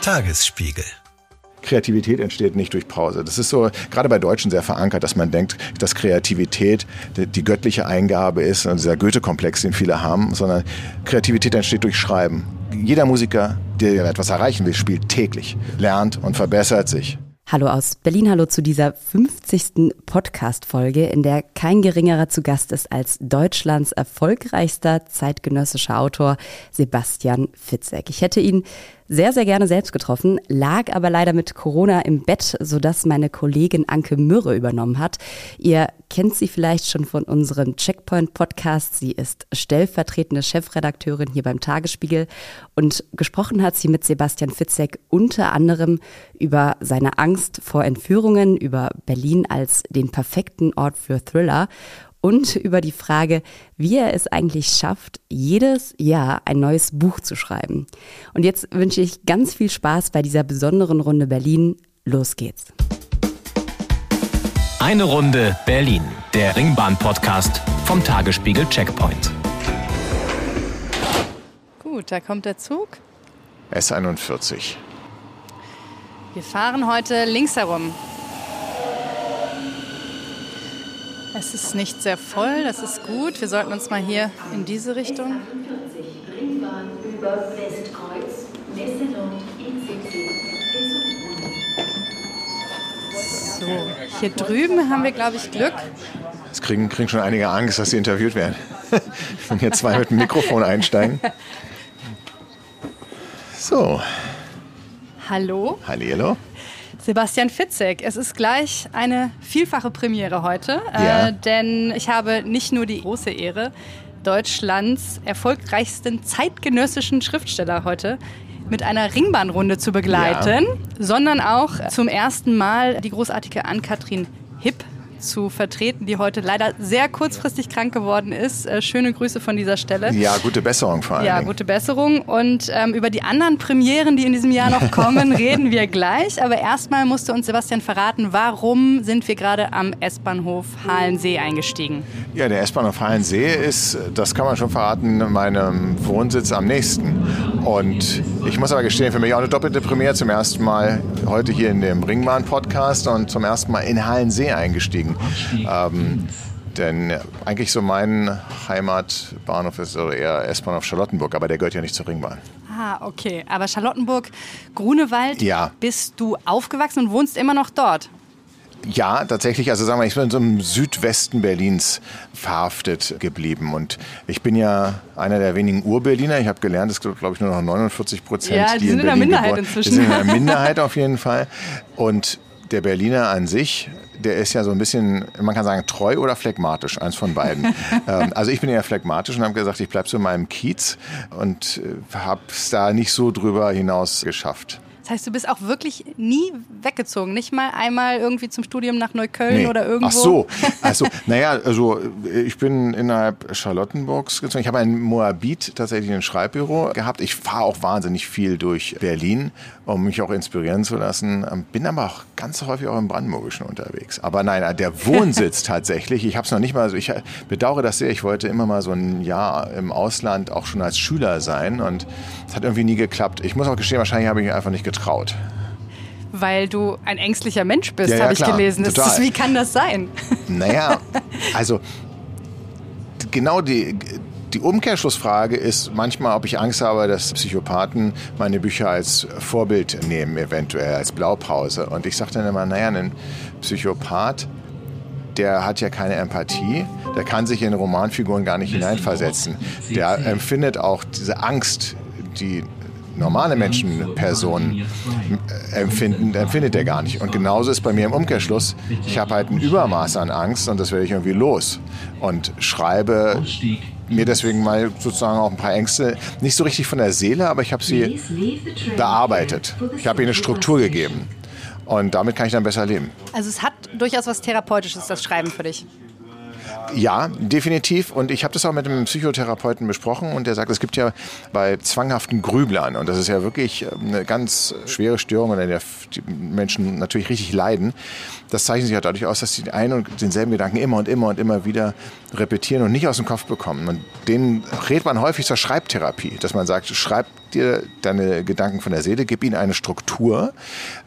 Tagesspiegel. Kreativität entsteht nicht durch Pause. Das ist so gerade bei Deutschen sehr verankert, dass man denkt, dass Kreativität die, göttliche Eingabe ist und dieser Goethe-Komplex, den viele haben, sondern Kreativität entsteht durch Schreiben. Jeder Musiker, der etwas erreichen will, spielt täglich, lernt und verbessert sich. Hallo aus Berlin, hallo zu dieser 50. Podcast-Folge, in der kein geringerer zu Gast ist als Deutschlands erfolgreichster zeitgenössischer Autor Sebastian Fitzek. Ich hätte ihn sehr, sehr gerne selbst getroffen, lag aber leider mit Corona im Bett, sodass meine Kollegin Anke Mürre übernommen hat. Ihr kennt sie vielleicht schon von unserem Checkpoint-Podcast. Sie ist stellvertretende Chefredakteurin hier beim Tagesspiegel und gesprochen hat sie mit Sebastian Fitzek unter anderem über seine Angst vor Entführungen, über Berlin als den perfekten Ort für Thriller und über die Frage, wie er es eigentlich schafft, jedes Jahr ein neues Buch zu schreiben. Und jetzt wünsche ich ganz viel Spaß bei dieser besonderen Runde Berlin. Los geht's. Eine Runde Berlin, der Ringbahn-Podcast vom Tagesspiegel Checkpoint. Gut, da kommt der Zug. S41. Wir fahren heute links herum. Es ist nicht sehr voll, das ist gut. Wir sollten uns mal hier in diese Richtung. So, hier drüben haben wir, glaube ich, Glück. Es kriegen, kriegen schon einige Angst, dass sie interviewt werden. Wenn hier zwei mit dem Mikrofon einsteigen. So. Hallo. Hallihallo. Sebastian Fitzek, es ist gleich eine vielfache Premiere heute, äh, ja. äh, denn ich habe nicht nur die große Ehre, Deutschlands erfolgreichsten zeitgenössischen Schriftsteller heute mit einer Ringbahnrunde zu begleiten, ja. sondern auch zum ersten Mal die großartige Ann-Kathrin zu vertreten, die heute leider sehr kurzfristig krank geworden ist. Äh, schöne Grüße von dieser Stelle. Ja, gute Besserung vor allem. Ja, gute Besserung. Und ähm, über die anderen Premieren, die in diesem Jahr noch kommen, reden wir gleich. Aber erstmal musste uns Sebastian verraten, warum sind wir gerade am S-Bahnhof Halensee eingestiegen? Ja, der S-Bahnhof Halensee ist, das kann man schon verraten, meinem Wohnsitz am nächsten. Und ich muss aber gestehen, für mich auch eine doppelte Premiere zum ersten Mal heute hier in dem Ringbahn-Podcast und zum ersten Mal in Halensee eingestiegen. Ähm, denn eigentlich so mein Heimatbahnhof ist so eher S-Bahnhof Charlottenburg, aber der gehört ja nicht zur Ringbahn. Ah, okay. Aber Charlottenburg, Grunewald, ja. bist du aufgewachsen und wohnst immer noch dort? Ja, tatsächlich. Also sagen wir, ich bin in so einem Südwesten Berlins verhaftet geblieben. Und ich bin ja einer der wenigen Ur-Berliner. Ich habe gelernt, es gibt, glaube ich, nur noch 49 Prozent, ja, die, die sind in in der Minderheit geboren. inzwischen. Die sind in der Minderheit auf jeden Fall. Und der Berliner an sich der ist ja so ein bisschen, man kann sagen, treu oder phlegmatisch, eins von beiden. ähm, also ich bin eher phlegmatisch und habe gesagt, ich bleibe so in meinem Kiez und äh, habe es da nicht so drüber hinaus geschafft. Das heißt, du bist auch wirklich nie weggezogen, nicht mal einmal irgendwie zum Studium nach Neukölln nee. oder irgendwo? Ach so, also naja, also ich bin innerhalb Charlottenburgs gezogen. Ich habe ein Moabit tatsächlich ein Schreibbüro gehabt. Ich fahre auch wahnsinnig viel durch Berlin, um mich auch inspirieren zu lassen. Ähm, bin aber auch ganz häufig auch im Brandenburgischen unterwegs. Aber nein, der Wohnsitz tatsächlich, ich habe es noch nicht mal, also ich bedauere das sehr. Ich wollte immer mal so ein Jahr im Ausland auch schon als Schüler sein und es hat irgendwie nie geklappt. Ich muss auch gestehen, wahrscheinlich habe ich mich einfach nicht getraut. Weil du ein ängstlicher Mensch bist, ja, ja, habe ich gelesen. Total. Ist, wie kann das sein? Naja, also genau die, die Umkehrschlussfrage ist manchmal, ob ich Angst habe, dass Psychopathen meine Bücher als Vorbild nehmen, eventuell als Blaupause. Und ich sage dann immer, naja, ein Psychopath, der hat ja keine Empathie, der kann sich in Romanfiguren gar nicht hineinversetzen. Der empfindet auch diese Angst, die normale Menschen, Personen empfinden, empfindet er gar nicht. Und genauso ist bei mir im Umkehrschluss. Ich habe halt ein Übermaß an Angst und das werde ich irgendwie los. Und schreibe mir deswegen mal sozusagen auch ein paar Ängste, nicht so richtig von der Seele, aber ich habe sie bearbeitet. Ich habe ihnen eine Struktur gegeben. Und damit kann ich dann besser leben. Also es hat durchaus was Therapeutisches, das Schreiben für dich. Ja, definitiv. Und ich habe das auch mit einem Psychotherapeuten besprochen und der sagt, es gibt ja bei zwanghaften Grüblern, und das ist ja wirklich äh, eine ganz schwere Störung, in der die Menschen natürlich richtig leiden, das zeichnet sich ja dadurch aus, dass sie einen und denselben Gedanken immer und immer und immer wieder repetieren und nicht aus dem Kopf bekommen. Und denen rät man häufig zur Schreibtherapie, dass man sagt, schreib dir deine Gedanken von der Seele, gib ihnen eine Struktur.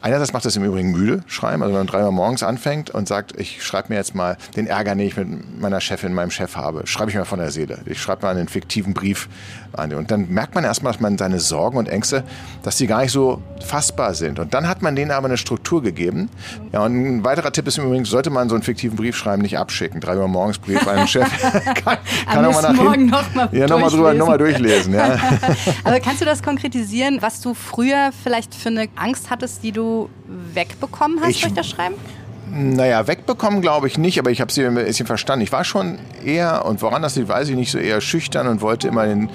Einerseits macht das im Übrigen müde, schreiben. Also wenn man drei Uhr morgens anfängt und sagt, ich schreibe mir jetzt mal den Ärger, den ich mit meiner Chefin, meinem Chef habe, schreibe ich mir von der Seele. Ich schreibe mal einen fiktiven Brief an. Und dann merkt man erstmal, dass man seine Sorgen und Ängste, dass die gar nicht so fassbar sind. Und dann hat man denen aber eine Struktur gegeben. Ja, und ein weiterer Tipp ist im Übrigen, sollte man so einen fiktiven Brief schreiben, nicht abschicken. Drei Uhr morgens Brief an den Chef. kann kann auch mal nach morgen noch mal ja, nochmal drüber, nochmal durchlesen. Ja. aber kannst du das konkretisieren, was du früher vielleicht für eine Angst hattest, die du wegbekommen hast Ich- durch das Schreiben? Naja, wegbekommen glaube ich nicht, aber ich habe sie ein bisschen verstanden. Ich war schon eher, und woran das liegt, weiß ich nicht, so eher schüchtern und wollte immer den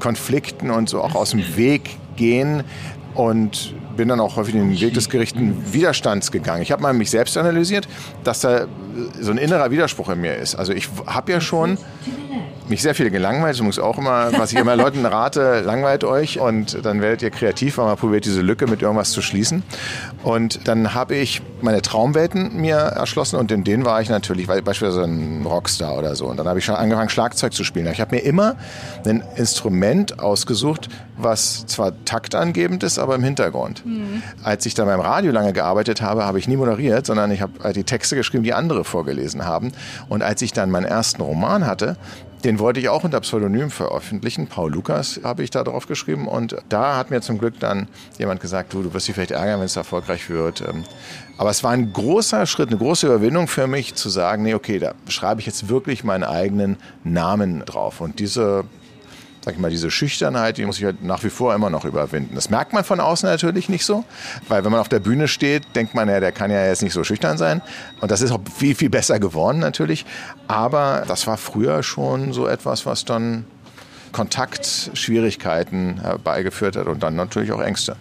Konflikten und so auch aus dem Weg gehen und bin dann auch häufig den Weg des gerichten Widerstands gegangen. Ich habe mal mich selbst analysiert, dass da so ein innerer Widerspruch in mir ist. Also ich habe ja schon mich sehr viel gelangweilt. Das muss auch immer, was ich immer Leuten rate, langweilt euch und dann werdet ihr kreativ, weil man probiert, diese Lücke mit irgendwas zu schließen. Und dann habe ich meine Traumwelten mir erschlossen und in denen war ich natürlich, weil beispielsweise ein Rockstar oder so. Und dann habe ich schon angefangen, Schlagzeug zu spielen. Ich habe mir immer ein Instrument ausgesucht, was zwar taktangebend ist, aber im Hintergrund. Als ich dann beim Radio lange gearbeitet habe, habe ich nie moderiert, sondern ich habe halt die Texte geschrieben, die andere vorgelesen haben. Und als ich dann meinen ersten Roman hatte, den wollte ich auch unter Pseudonym veröffentlichen. Paul Lukas habe ich da drauf geschrieben. Und da hat mir zum Glück dann jemand gesagt, du, du wirst dich vielleicht ärgern, wenn es erfolgreich wird. Ähm, Aber es war ein großer Schritt, eine große Überwindung für mich zu sagen, nee, okay, da schreibe ich jetzt wirklich meinen eigenen Namen drauf. Und diese sag ich mal, diese Schüchternheit, die muss ich halt nach wie vor immer noch überwinden. Das merkt man von außen natürlich nicht so, weil wenn man auf der Bühne steht, denkt man ja, der kann ja jetzt nicht so schüchtern sein. Und das ist auch viel, viel besser geworden natürlich. Aber das war früher schon so etwas, was dann Kontaktschwierigkeiten herbeigeführt hat und dann natürlich auch Ängste.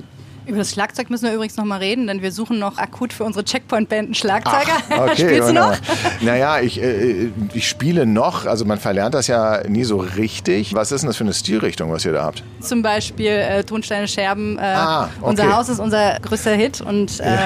Über das Schlagzeug müssen wir übrigens noch mal reden, denn wir suchen noch akut für unsere Checkpoint-Band einen Schlagzeuger. Okay, Spielst du noch? Naja, ich, äh, ich spiele noch, also man verlernt das ja nie so richtig. Was ist denn das für eine Stilrichtung, was ihr da habt? Zum Beispiel äh, Tonsteine Scherben. Äh, Ah, okay. Unser Haus ist unser größter Hit und äh,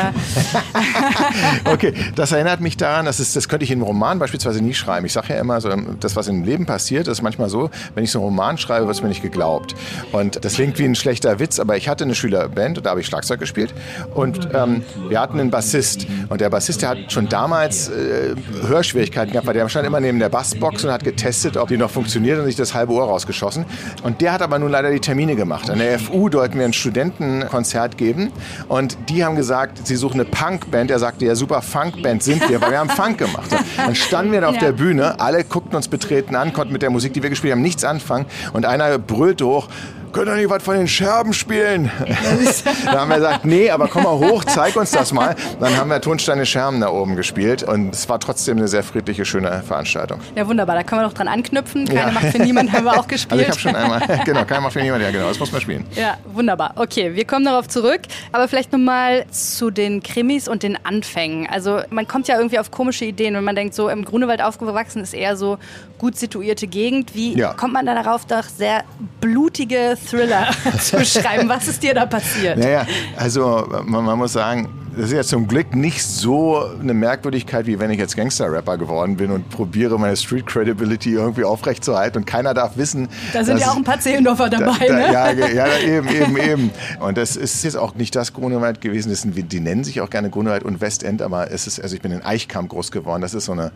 Okay, das erinnert mich daran, das, ist, das könnte ich in einem Roman beispielsweise nie schreiben. Ich sage ja immer, so, das, was im Leben passiert, ist manchmal so, wenn ich so einen Roman schreibe, wird es mir nicht geglaubt. Und das klingt wie ein schlechter Witz, aber ich hatte eine Schülerband und da habe ich Schlagzeug gespielt. Und ähm, wir hatten einen Bassist. Und der Bassist, der hat schon damals äh, Hörschwierigkeiten gehabt, weil der stand immer neben der Bassbox und hat getestet, ob die noch funktioniert und sich das halbe Ohr rausgeschossen. Und der hat aber nun leider die Termine gemacht. An der FU wollten wir ein Studentenkonzert geben und die haben gesagt, sie suchen eine Punkband. Er sagte, ja super, Funkband sind wir, weil wir haben Funk gemacht. Dann standen wir da auf Ja. der Bühne, alle guckten uns betreten an, konnten mit der Musik, die wir gespielt haben, nichts anfangen und einer brüllte hoch, könnt ihr nicht was von den Scherben spielen? da haben wir gesagt, nee, aber komm mal hoch, zeig uns das mal. Dann haben wir Tonsteine Scherben da oben gespielt und es war trotzdem eine sehr friedliche, schöne Veranstaltung. ja wunderbar, da können wir doch dran anknüpfen. Keine Ja. Macht für niemand haben wir auch gespielt. Also ich habe schon einmal, genau, keiner macht für niemand, ja genau, das muss man spielen. Ja, wunderbar. Okay, wir kommen darauf zurück. Aber vielleicht nochmal zu den Krimis und den Anfängen. Also man kommt ja irgendwie auf komische Ideen, wenn man denkt, so im Grunewald aufgewachsen ist eher so gut situierte Gegend. Wie Ja. kommt man da darauf, doch sehr blutige Thriller zu schreiben? Was ist dir da passiert? Naja, also man, man muss sagen, das ist ja zum Glück nicht so eine Merkwürdigkeit, wie wenn ich jetzt Gangster-Rapper geworden bin und probiere, meine Street-Credibility irgendwie aufrechtzuerhalten und keiner darf wissen. Da sind ja auch ein paar Zehlendorfer dabei, da, ne? Ja, ja, eben, eben, eben. Und das ist jetzt auch nicht das Grunewald gewesen. Das sind, die nennen sich auch gerne Grunewald und Westend, aber es ist, also ich bin in Eichkamp groß geworden. Das ist so eine,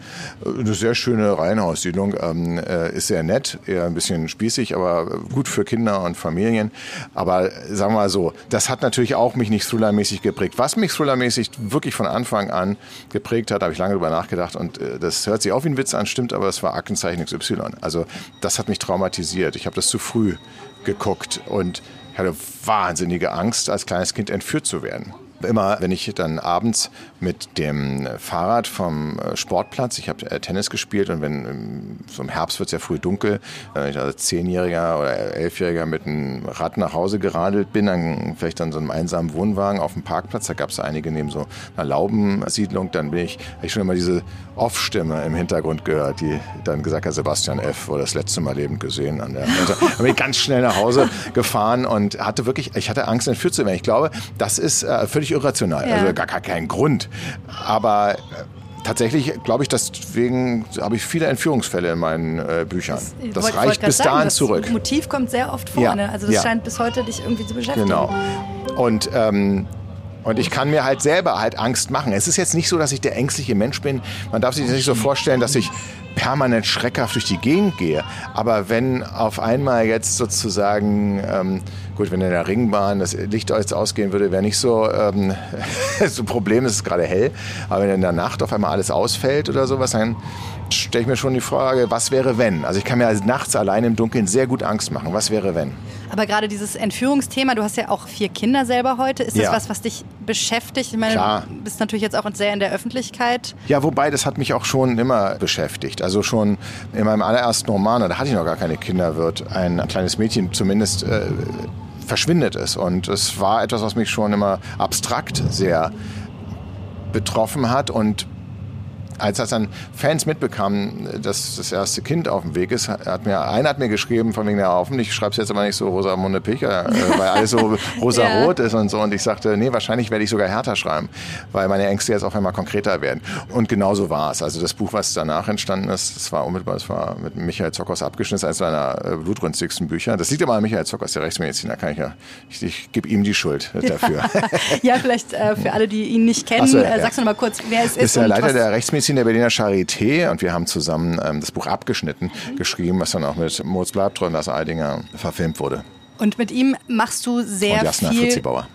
eine sehr schöne Reihenhaussiedlung. Ähm, äh, ist sehr nett, eher ein bisschen spießig, aber gut für Kinder und Familien. Aber sagen wir mal so, das hat natürlich auch mich nicht thrillermäßig geprägt. Was mich thrillermäßig wirklich von Anfang an geprägt hat, habe ich lange drüber nachgedacht und äh, das hört sich auch wie ein Witz an, stimmt, aber das war Aktenzeichen XY. Also das hat mich traumatisiert. Ich habe das zu früh geguckt und ich hatte wahnsinnige Angst, als kleines Kind entführt zu werden. Immer, wenn ich dann abends mit dem Fahrrad vom äh, Sportplatz, ich habe äh, Tennis gespielt und wenn ähm, so im Herbst wird es ja früh dunkel, wenn ich als Zehnjähriger oder Elfjähriger mit einem Rad nach Hause geradelt bin, dann vielleicht dann so einem einsamen Wohnwagen auf dem Parkplatz, da gab es einige neben so einer Laubensiedlung, dann bin ich, habe ich schon immer diese Off-Stimme im Hintergrund gehört, die dann gesagt hat, Sebastian F. wurde das letzte Mal lebend gesehen. An der, also, dann bin ich ganz schnell nach Hause gefahren und hatte wirklich, ich hatte Angst, entführt zu werden. Ich glaube, das ist äh, völlig irrational, Ja. also gar, gar kein Grund. Aber äh, tatsächlich glaube ich, deswegen habe ich viele Entführungsfälle in meinen äh, Büchern. Das, das wollt, reicht wollt bis sagen, dahin das zurück. Motiv kommt sehr oft vor. Ja, Ne? Also das ja. scheint bis heute dich irgendwie zu beschäftigen. Genau. Und ähm, und ich kann mir halt selber halt Angst machen. Es ist jetzt nicht so, dass ich der ängstliche Mensch bin. Man darf sich das nicht so vorstellen, dass ich permanent schreckhaft durch die Gegend gehe. Aber wenn auf einmal jetzt sozusagen, ähm, gut, wenn in der Ringbahn das Licht jetzt ausgehen würde, wäre nicht so, ähm, so ein Problem, es ist gerade hell. Aber wenn in der Nacht auf einmal alles ausfällt oder sowas, dann stelle ich mir schon die Frage, was wäre wenn? Also ich kann mir also nachts allein im Dunkeln sehr gut Angst machen. Was wäre wenn? Aber gerade dieses Entführungsthema, du hast ja auch vier Kinder selber heute. Ist das Ja. was, was dich beschäftigt? Ich meine, Klar. du bist natürlich jetzt auch sehr in der Öffentlichkeit. Ja, wobei, das hat mich auch schon immer beschäftigt. Also schon in meinem allerersten Roman, da hatte ich noch gar keine Kinder, wird ein kleines Mädchen zumindest äh, verschwindet ist. Und es war etwas, was mich schon immer abstrakt sehr betroffen hat und als das dann Fans mitbekamen, dass das erste Kind auf dem Weg ist, hat mir einer hat mir geschrieben von wegen der hoffentlich schreib's jetzt aber nicht so Rosamunde Pilcher, äh, weil alles so rosarot ist und so und ich sagte, nee, wahrscheinlich werde ich sogar härter schreiben, weil meine Ängste jetzt auf einmal konkreter werden und genauso war es. Also das Buch, was danach entstanden ist, das war unmittelbar, das war mit Michael Zockers abgeschnitten, eines seiner äh, blutrünstigsten Bücher. Das liegt aber an Michael Zockers, der Rechtsmediziner, kann ich ja, ich, ich gebe ihm die Schuld dafür. ja, vielleicht äh, für alle, die ihn nicht kennen, so, ja, äh, ja. sagst du noch mal kurz, wer es ist. ist der Leiter der Rechtsmedizin der Berliner Charité und wir haben zusammen ähm, das Buch abgeschnitten, geschrieben, was dann auch mit Moritz Bleibtreu und Lars Eidinger verfilmt wurde. Und mit ihm machst du sehr und Jasna viel. Fritzi Bauer.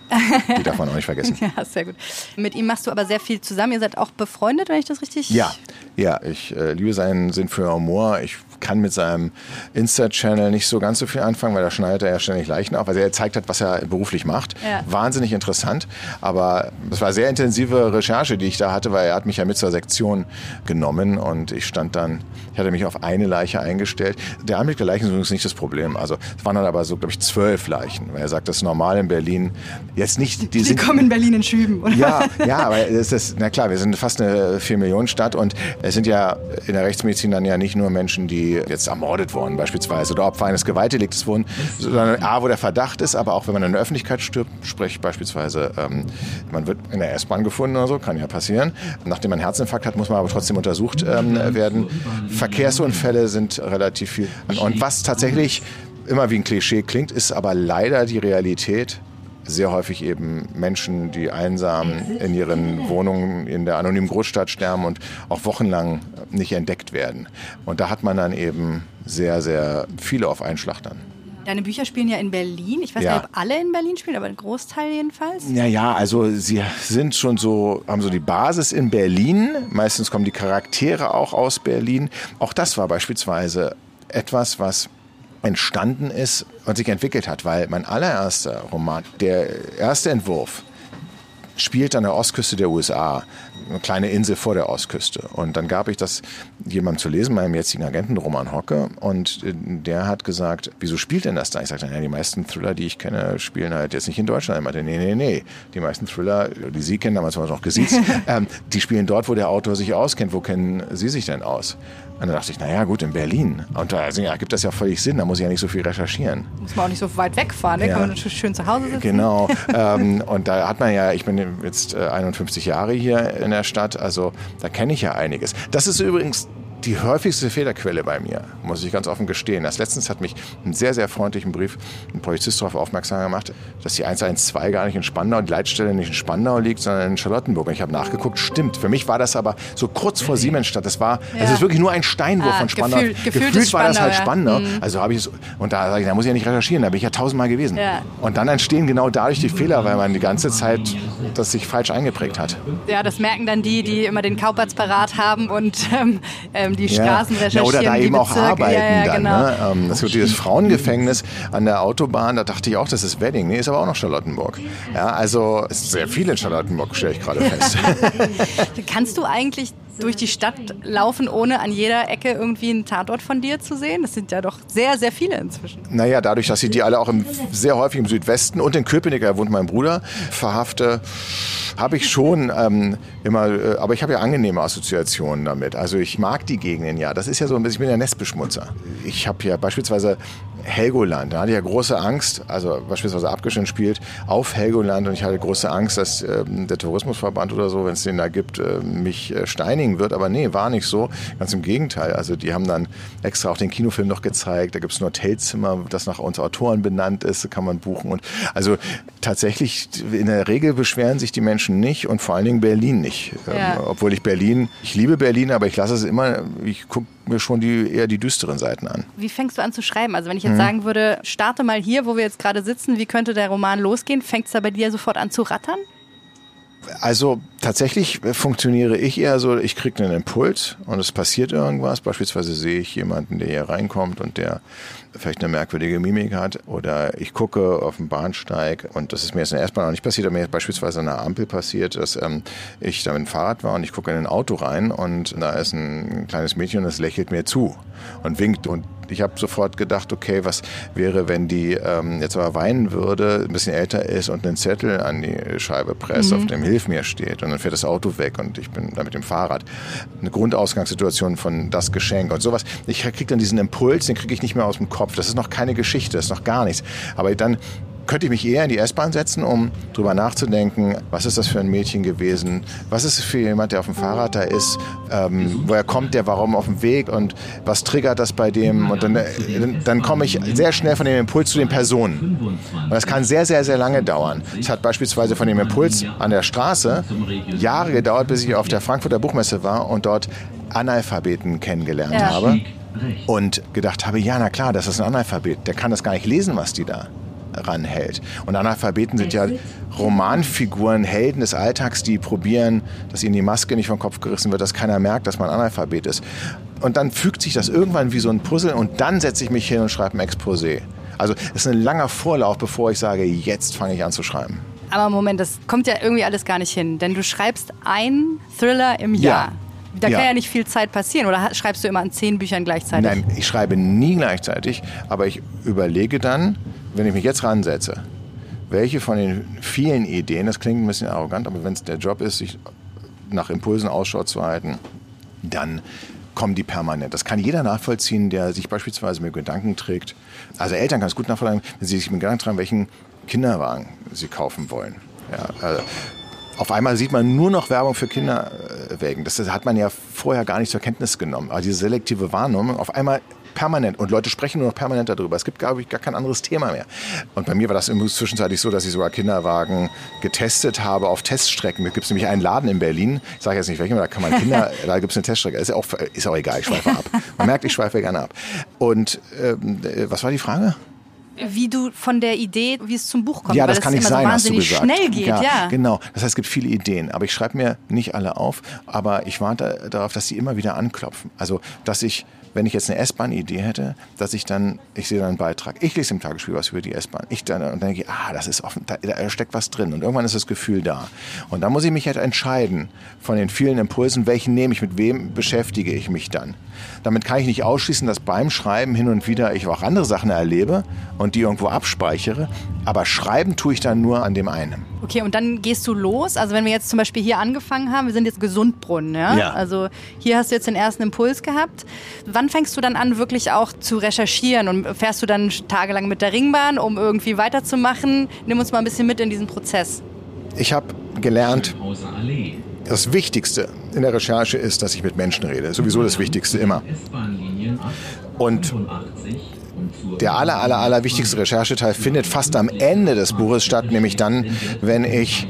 Die darf man auch nicht vergessen. Ja, sehr gut. Mit ihm machst du aber sehr viel zusammen. Ihr seid auch befreundet, wenn ich das richtig. Ja, ja, ich äh, liebe seinen Sinn für Humor. Ich kann mit seinem Insta-Channel nicht so ganz so viel anfangen, weil da schneidet er ja ständig Leichen auf. Also er zeigt hat, was er beruflich macht. Ja. Wahnsinnig interessant. Aber es war sehr intensive Recherche, die ich da hatte, weil er hat mich ja mit zur Sektion genommen und ich stand dann, ich hatte mich auf eine Leiche eingestellt. Der Anblick der Leichen ist übrigens nicht das Problem. Also es waren dann aber so, glaube ich, zwölf Leichen. Weil er sagt, das ist normal in Berlin. Jetzt nicht, die, Die sind kommen in Berlin in Schüben, oder? ja, ja, aber es ist, na klar, wir sind fast eine 4-Millionen-Stadt und es sind ja in der Rechtsmedizin dann ja nicht nur Menschen, die jetzt ermordet wurden beispielsweise oder Opfer eines Gewaltdeliktes wurden, sondern A, wo der Verdacht ist, aber auch wenn man in der Öffentlichkeit stirbt, sprich beispielsweise, ähm, man wird in der S-Bahn gefunden oder so, kann ja passieren. Nachdem man einen Herzinfarkt hat, muss man aber trotzdem untersucht ähm, werden. Verkehrsunfälle sind relativ viel. Und was tatsächlich immer wie ein Klischee klingt, ist aber leider die Realität sehr häufig eben Menschen, die einsam in ihren Wohnungen in der anonymen Großstadt sterben und auch wochenlang nicht entdeckt werden. Und da hat man dann eben sehr, sehr viele auf einen Schlag dann. Deine Bücher spielen ja in Berlin. Ich weiß Ja. nicht, ob alle in Berlin spielen, aber ein Großteil jedenfalls. Ja, ja, also sie sind schon so, haben so die Basis in Berlin. Meistens kommen die Charaktere auch aus Berlin. Auch das war beispielsweise etwas, was entstanden ist und sich entwickelt hat, weil mein allererster Roman, der erste Entwurf, spielt an der Ostküste der USA, eine kleine Insel vor der Ostküste. Und dann gab ich das jemandem zu lesen, meinem jetzigen Agenten Roman Hocke, und äh, der hat gesagt, wieso spielt denn das da? Ich sagte, ja, die meisten Thriller, die ich kenne, spielen halt jetzt nicht in Deutschland. Er meinte, nee, nee, nee, die meisten Thriller, die Sie kennen, damals war es noch gesiezt, ähm, die spielen dort, wo der Autor sich auskennt. Wo kennen Sie sich denn aus? Und dann dachte ich, naja, gut, in Berlin. Und da also, ja, gibt das ja völlig Sinn, da muss ich ja nicht so viel recherchieren. Muss man auch nicht so weit wegfahren, ne? Ja. kann man schön zu Hause sitzen. Genau. ähm, und da hat man ja, ich bin jetzt äh, 51 Jahre hier in der Stadt, also da kenne ich ja einiges. Das ist übrigens die häufigste Fehlerquelle bei mir, muss ich ganz offen gestehen. Erst letztens hat mich einen sehr, sehr freundlichen Brief ein Polizist darauf aufmerksam gemacht, dass die 112 gar nicht in Spandau, die Leitstelle nicht in Spandau liegt, sondern in Charlottenburg. Und ich habe nachgeguckt, stimmt. Für mich war das aber so kurz vor Siemensstadt. Das war, es ist wirklich nur ein Steinwurf Ah, von Spandau. gefühlt- gefühlt Gefühlt war das halt Spandau, Spandau. Also habe ich es, und da sage ich, da muss ich ja nicht recherchieren, da bin ich ja tausendmal gewesen. Ja. Und dann entstehen genau dadurch die Fehler, weil man die ganze Zeit das sich falsch eingeprägt hat. Ja, das merken dann die, die immer den Kauplatz parat haben und ähm, ähm, die Straßen recherchieren. Ja, oder da eben auch Bezirke. arbeiten ja, ja, dann. genau. Ne? Ähm, das wird dieses Frauengefängnis an der Autobahn, da dachte ich auch, das ist Wedding. Nee, ist aber auch noch Charlottenburg. Ja, also es ist sehr viel in Charlottenburg, stelle ich gerade fest. Kannst du eigentlich durch die Stadt laufen, ohne an jeder Ecke irgendwie einen Tatort von dir zu sehen? Das sind ja doch sehr, sehr viele inzwischen. Naja, dadurch, dass ich die alle auch im, sehr häufig im Südwesten und in Köpenick, da wohnt mein Bruder, verhafte, habe ich schon ähm, immer, äh, aber ich habe ja angenehme Assoziationen damit. Also ich mag die Gegenden ja. Das ist ja so ein bisschen, ich bin ja Nestbeschmutzer. Ich habe ja beispielsweise Helgoland, da hatte ich ja große Angst, also beispielsweise abgeschnitten spielt auf Helgoland und ich hatte große Angst, dass ähm, der Tourismusverband oder so, wenn es den da gibt, äh, mich äh, steinigen Training wird, aber nee, war nicht so. Ganz im Gegenteil. Also die haben dann extra auch den Kinofilm noch gezeigt. Da gibt es ein Hotelzimmer, das nach uns Autoren benannt ist, kann man buchen. Und also tatsächlich, in der Regel beschweren sich die Menschen nicht und vor allen Dingen Berlin nicht. Ja. Ähm, obwohl ich Berlin, ich liebe Berlin, aber ich lasse es immer, ich gucke mir schon die, eher die düsteren Seiten an. Wie fängst du an zu schreiben? Also wenn ich jetzt mhm. sagen würde, starte mal hier, wo wir jetzt gerade sitzen, wie könnte der Roman losgehen? Fängt es da bei dir sofort an zu rattern? Also tatsächlich funktioniere ich eher so, ich kriege einen Impuls und es passiert irgendwas. Beispielsweise sehe ich jemanden, der hier reinkommt und der vielleicht eine merkwürdige Mimik hat. Oder ich gucke auf den Bahnsteig und das ist mir jetzt in der S-Bahn nicht passiert, aber mir ist beispielsweise an der Ampel passiert, dass ähm, ich da mit dem Fahrrad war und ich gucke in ein Auto rein und da ist ein kleines Mädchen und das lächelt mir zu und winkt und ich habe sofort gedacht, okay, was wäre, wenn die ähm, jetzt aber weinen würde, ein bisschen älter ist und einen Zettel an die Scheibe presst, mhm. auf dem Hilf mir steht und dann fährt das Auto weg und ich bin da mit dem Fahrrad. Eine Grundausgangssituation von das Geschenk und sowas. Ich kriege dann diesen Impuls, den kriege ich nicht mehr aus dem Kopf. Das ist noch keine Geschichte, das ist noch gar nichts. Aber dann könnte ich mich eher in die S-Bahn setzen, um drüber nachzudenken, was ist das für ein Mädchen gewesen, was ist es für jemand, der auf dem Fahrrad da ist, ähm, woher kommt der, warum auf dem Weg und was triggert das bei dem und dann, dann, dann komme ich sehr schnell von dem Impuls zu den Personen. Und das kann sehr, sehr, sehr lange dauern. Es hat beispielsweise von dem Impuls an der Straße Jahre gedauert, bis ich auf der Frankfurter Buchmesse war und dort Analphabeten kennengelernt ja. habe und gedacht habe, ja, na klar, das ist ein Analphabet, der kann das gar nicht lesen, was die da ranhält. Und Analphabeten sind ja Romanfiguren, Helden des Alltags, die probieren, dass ihnen die Maske nicht vom Kopf gerissen wird, dass keiner merkt, dass man Analphabet ist. Und dann fügt sich das irgendwann wie so ein Puzzle und dann setze ich mich hin und schreibe ein Exposé. Also es ist ein langer Vorlauf, bevor ich sage, jetzt fange ich an zu schreiben. Aber Moment, das kommt ja irgendwie alles gar nicht hin, denn du schreibst ein Thriller im Jahr. Ja. Da ja. kann ja nicht viel Zeit passieren. Oder schreibst du immer an zehn Büchern gleichzeitig? Nein, ich schreibe nie gleichzeitig, aber ich überlege dann, wenn ich mich jetzt ransetze, welche von den vielen Ideen, das klingt ein bisschen arrogant, aber wenn es der Job ist, sich nach Impulsen Ausschau zu halten, dann kommen die permanent. Das kann jeder nachvollziehen, der sich beispielsweise mit Gedanken trägt. Also Eltern kann es gut nachvollziehen, wenn sie sich mit Gedanken tragen, welchen Kinderwagen sie kaufen wollen. Ja, also auf einmal sieht man nur noch Werbung für Kinderwägen. Das hat man ja vorher gar nicht zur Kenntnis genommen. Also diese selektive Wahrnehmung, auf einmal permanent. Und Leute sprechen nur noch permanent darüber. Es gibt, glaube ich, gar kein anderes Thema mehr. Und bei mir war das zwischenzeitlich so, dass ich sogar Kinderwagen getestet habe auf Teststrecken. Da gibt es nämlich einen Laden in Berlin, ich sage jetzt nicht welchen, da kann man Kinder, da gibt es eine Teststrecke. Ist auch, ist auch egal, ich schweife ab. Man merkt, ich schweife gerne ab. Und ähm, was war die Frage? Wie du von der Idee, wie es zum Buch kommt. Ja, das kann nicht sein, so hast du gesagt. schnell geht, ja, ja. Genau. Das heißt, es gibt viele Ideen, aber ich schreibe mir nicht alle auf, aber ich warte darauf, dass sie immer wieder anklopfen. Also, dass ich wenn ich jetzt eine S-Bahn-Idee hätte, dass ich dann, ich sehe dann einen Beitrag, ich lese im Tagesspiel was über die S-Bahn, ich dann, und dann denke ich, ah, das ist offen, da, da steckt was drin und irgendwann ist das Gefühl da. Und dann muss ich mich halt entscheiden von den vielen Impulsen, welchen nehme ich, mit wem beschäftige ich mich dann. Damit kann ich nicht ausschließen, dass beim Schreiben hin und wieder ich auch andere Sachen erlebe und die irgendwo abspeichere, aber schreiben tue ich dann nur an dem einen. Okay, und dann gehst du los. Also wenn wir jetzt zum Beispiel hier angefangen haben, wir sind jetzt Gesundbrunnen, ja? ja. Also hier hast du jetzt den ersten Impuls gehabt. Wann fängst du dann an, wirklich auch zu recherchieren und fährst du dann tagelang mit der Ringbahn, um irgendwie weiterzumachen? Nimm uns mal ein bisschen mit in diesen Prozess. Ich habe gelernt, das Wichtigste in der Recherche ist, dass ich mit Menschen rede. Sowieso das Wichtigste immer. Und der aller, aller, aller wichtigste Rechercheteil findet fast am Ende des Buches statt, nämlich dann, wenn ich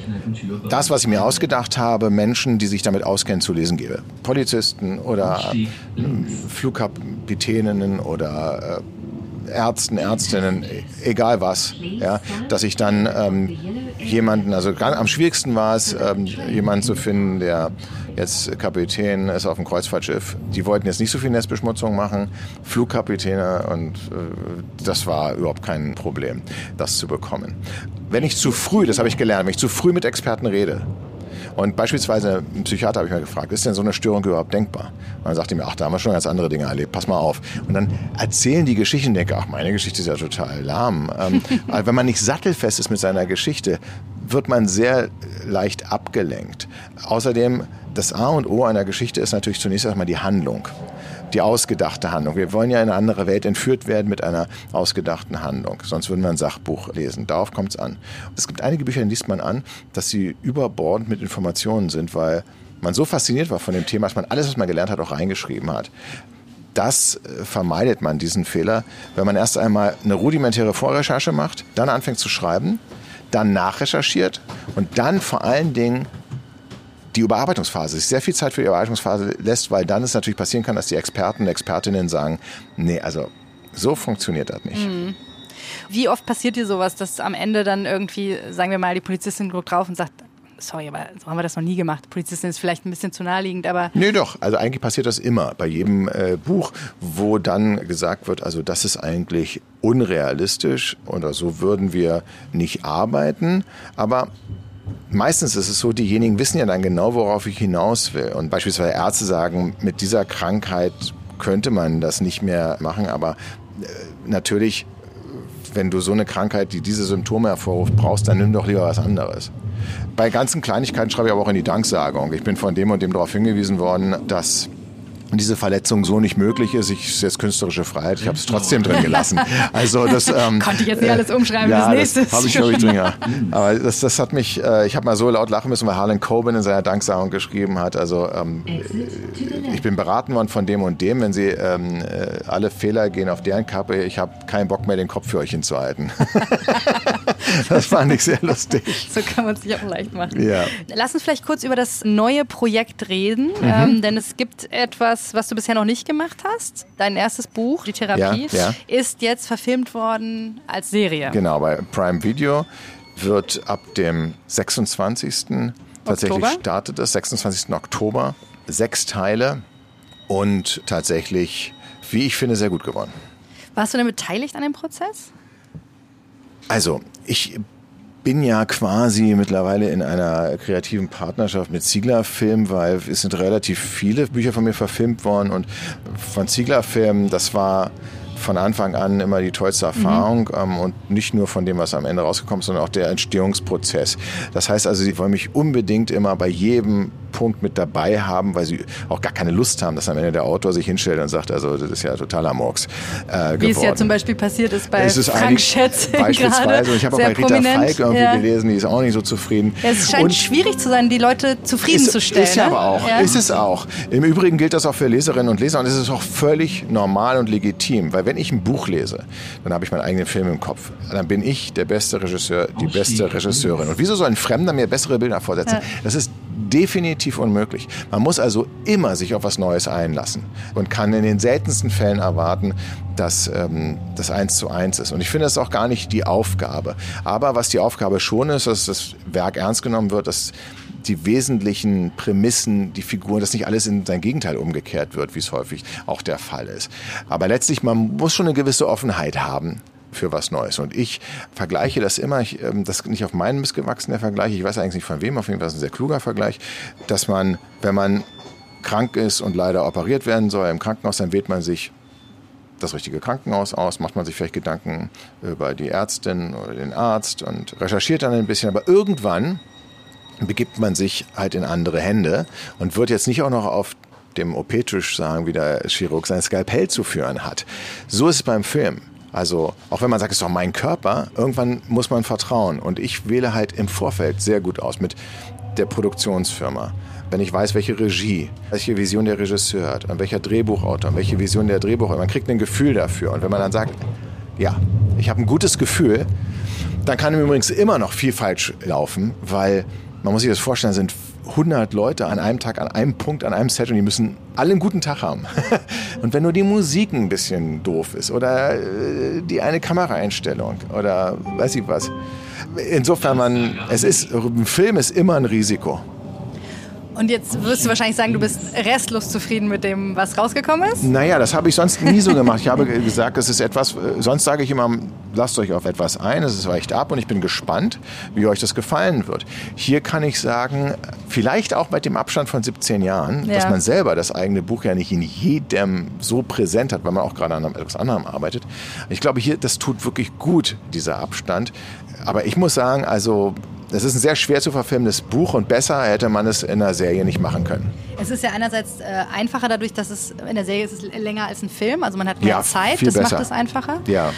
das, was ich mir ausgedacht habe, Menschen, die sich damit auskennen, zu lesen gebe. Polizisten oder Flugkapitäninnen oder äh, Ärzten, Ärztinnen, egal was, ja, dass ich dann ähm, jemanden, also am schwierigsten war es, ähm, jemanden zu finden, der jetzt Kapitän ist auf dem Kreuzfahrtschiff. Die wollten jetzt nicht so viel Nestbeschmutzung machen, Flugkapitäne und äh, das war überhaupt kein Problem, das zu bekommen. Wenn ich zu früh, das habe ich gelernt, wenn ich zu früh mit Experten rede, und beispielsweise ein Psychiater habe ich mal gefragt, ist denn so eine Störung überhaupt denkbar? Und dann sagte mir, ach, da haben wir schon ganz andere Dinge erlebt, pass mal auf. Und dann erzählen die Geschichten, denke, ach, meine Geschichte ist ja total lahm. Ähm, aber wenn man nicht sattelfest ist mit seiner Geschichte, wird man sehr leicht abgelenkt. Außerdem, das A und O einer Geschichte ist natürlich zunächst erstmal die Handlung die ausgedachte Handlung. Wir wollen ja in eine andere Welt entführt werden mit einer ausgedachten Handlung. Sonst würden wir ein Sachbuch lesen. Darauf kommt es an. Es gibt einige Bücher, die liest man an, dass sie überbordend mit Informationen sind, weil man so fasziniert war von dem Thema, dass man alles, was man gelernt hat, auch reingeschrieben hat. Das äh, vermeidet man, diesen Fehler, wenn man erst einmal eine rudimentäre Vorrecherche macht, dann anfängt zu schreiben, dann nachrecherchiert und dann vor allen Dingen die Überarbeitungsphase, sich sehr viel Zeit für die Überarbeitungsphase lässt, weil dann es natürlich passieren kann, dass die Experten und Expertinnen sagen, nee, also so funktioniert das nicht. Mhm. Wie oft passiert dir sowas, dass am Ende dann irgendwie, sagen wir mal, die Polizistin guckt drauf und sagt, sorry, aber so haben wir das noch nie gemacht. Polizistin ist vielleicht ein bisschen zu naheliegend, aber. Nee, doch. Also eigentlich passiert das immer bei jedem äh, Buch, wo dann gesagt wird, also das ist eigentlich unrealistisch oder so würden wir nicht arbeiten. Aber Meistens ist es so, diejenigen wissen ja dann genau, worauf ich hinaus will. Und beispielsweise Ärzte sagen, mit dieser Krankheit könnte man das nicht mehr machen, aber äh, natürlich wenn du so eine Krankheit, die diese Symptome hervorruft, brauchst, dann nimm doch lieber was anderes. Bei ganzen Kleinigkeiten schreibe ich aber auch in die Danksagung. Ich bin von dem und dem darauf hingewiesen worden, dass diese Verletzung so nicht möglich ist. Ich ist jetzt künstlerische Freiheit. Ich habe es trotzdem drin gelassen. Also das ähm, konnte ich jetzt nicht alles umschreiben. Ja, das nächste habe ich glaube ich drin. Ja. Aber das, das hat mich. Äh, ich habe mal so laut lachen müssen, weil Harlan Coben in seiner Danksagung geschrieben hat. Also ähm, ich bin beraten worden von dem und dem. Wenn Sie ähm, äh, alle Fehler gehen auf deren Kappe, ich habe keinen Bock mehr, den Kopf für euch hinzuhalten. das fand ich sehr lustig. So kann man es sich auch leicht machen. Ja. Lass uns vielleicht kurz über das neue Projekt reden, mhm. ähm, denn es gibt etwas was du bisher noch nicht gemacht hast. Dein erstes Buch, Die Therapie, ja, ja. ist jetzt verfilmt worden als Serie. Genau, bei Prime Video wird ab dem 26. Oktober? tatsächlich startet es, 26. Oktober, sechs Teile und tatsächlich, wie ich finde, sehr gut geworden. Warst du denn beteiligt an dem Prozess? Also, ich bin ja quasi mittlerweile in einer kreativen Partnerschaft mit Ziegler Film, weil es sind relativ viele Bücher von mir verfilmt worden und von Ziegler Film, das war von Anfang an immer die tollste Erfahrung mhm. ähm, und nicht nur von dem, was am Ende rausgekommen ist, sondern auch der Entstehungsprozess. Das heißt also, sie wollen mich unbedingt immer bei jedem Punkt mit dabei haben, weil sie auch gar keine Lust haben, dass am Ende der Autor sich hinstellt und sagt, also das ist ja totaler Murks. Äh, Wie es ja zum Beispiel passiert ist bei ist Frank Schätz Beispielsweise. Und ich habe auch bei Rita prominent. Falk irgendwie ja. gelesen, die ist auch nicht so zufrieden. Ja, es scheint und schwierig zu sein, die Leute zufriedenzustellen. Ist, ist ja ne? aber auch. Ja. Ist es auch. Im Übrigen gilt das auch für Leserinnen und Leser und es ist auch völlig normal und legitim, weil wenn ich ein Buch lese, dann habe ich meinen eigenen Film im Kopf. Dann bin ich der beste Regisseur, die beste Regisseurin. Und wieso soll ein Fremder mir bessere Bilder vorsetzen? Das ist definitiv unmöglich. Man muss also immer sich auf was Neues einlassen und kann in den seltensten Fällen erwarten, dass ähm, das eins zu eins ist. Und ich finde das auch gar nicht die Aufgabe. Aber was die Aufgabe schon ist, dass das Werk ernst genommen wird, dass die wesentlichen Prämissen, die Figuren, dass nicht alles in sein Gegenteil umgekehrt wird, wie es häufig auch der Fall ist. Aber letztlich, man muss schon eine gewisse Offenheit haben für was Neues. Und ich vergleiche das immer, ich, ähm, das ist nicht auf meinen Missgewachsen der Vergleich, ich weiß eigentlich nicht von wem, auf jeden Fall ist ein sehr kluger Vergleich, dass man, wenn man krank ist und leider operiert werden soll im Krankenhaus, dann wählt man sich das richtige Krankenhaus aus, macht man sich vielleicht Gedanken über die Ärztin oder den Arzt und recherchiert dann ein bisschen, aber irgendwann begibt man sich halt in andere Hände und wird jetzt nicht auch noch auf dem OP-Tisch sagen, wie der Chirurg sein Skalpell zu führen hat. So ist es beim Film. Also auch wenn man sagt, es ist doch mein Körper, irgendwann muss man vertrauen. Und ich wähle halt im Vorfeld sehr gut aus mit der Produktionsfirma. Wenn ich weiß, welche Regie, welche Vision der Regisseur hat und welcher Drehbuchautor und welche Vision der Drehbuchautor, man kriegt ein Gefühl dafür. Und wenn man dann sagt, ja, ich habe ein gutes Gefühl, dann kann übrigens immer noch viel falsch laufen, weil man muss sich das vorstellen, sind 100 Leute an einem Tag, an einem Punkt, an einem Set und die müssen alle einen guten Tag haben. und wenn nur die Musik ein bisschen doof ist oder äh, die eine Kameraeinstellung oder weiß ich was. Insofern, man, es ist, ein Film ist immer ein Risiko. Und jetzt wirst du wahrscheinlich sagen, du bist restlos zufrieden mit dem, was rausgekommen ist? Naja, das habe ich sonst nie so gemacht. Ich habe gesagt, das ist etwas, äh, sonst sage ich immer, lasst euch auf etwas ein, es weicht ab und ich bin gespannt, wie euch das gefallen wird. Hier kann ich sagen, vielleicht auch mit dem Abstand von 17 Jahren, ja. dass man selber das eigene Buch ja nicht in jedem so präsent hat, weil man auch gerade an etwas anderem arbeitet. Ich glaube, hier, das tut wirklich gut, dieser Abstand. Aber ich muss sagen, also es ist ein sehr schwer zu verfilmendes Buch und besser hätte man es in der Serie nicht machen können. Es ist ja einerseits äh, einfacher dadurch, dass es in der Serie ist länger als ein Film, also man hat mehr ja, Zeit, das besser. macht es einfacher. Ja.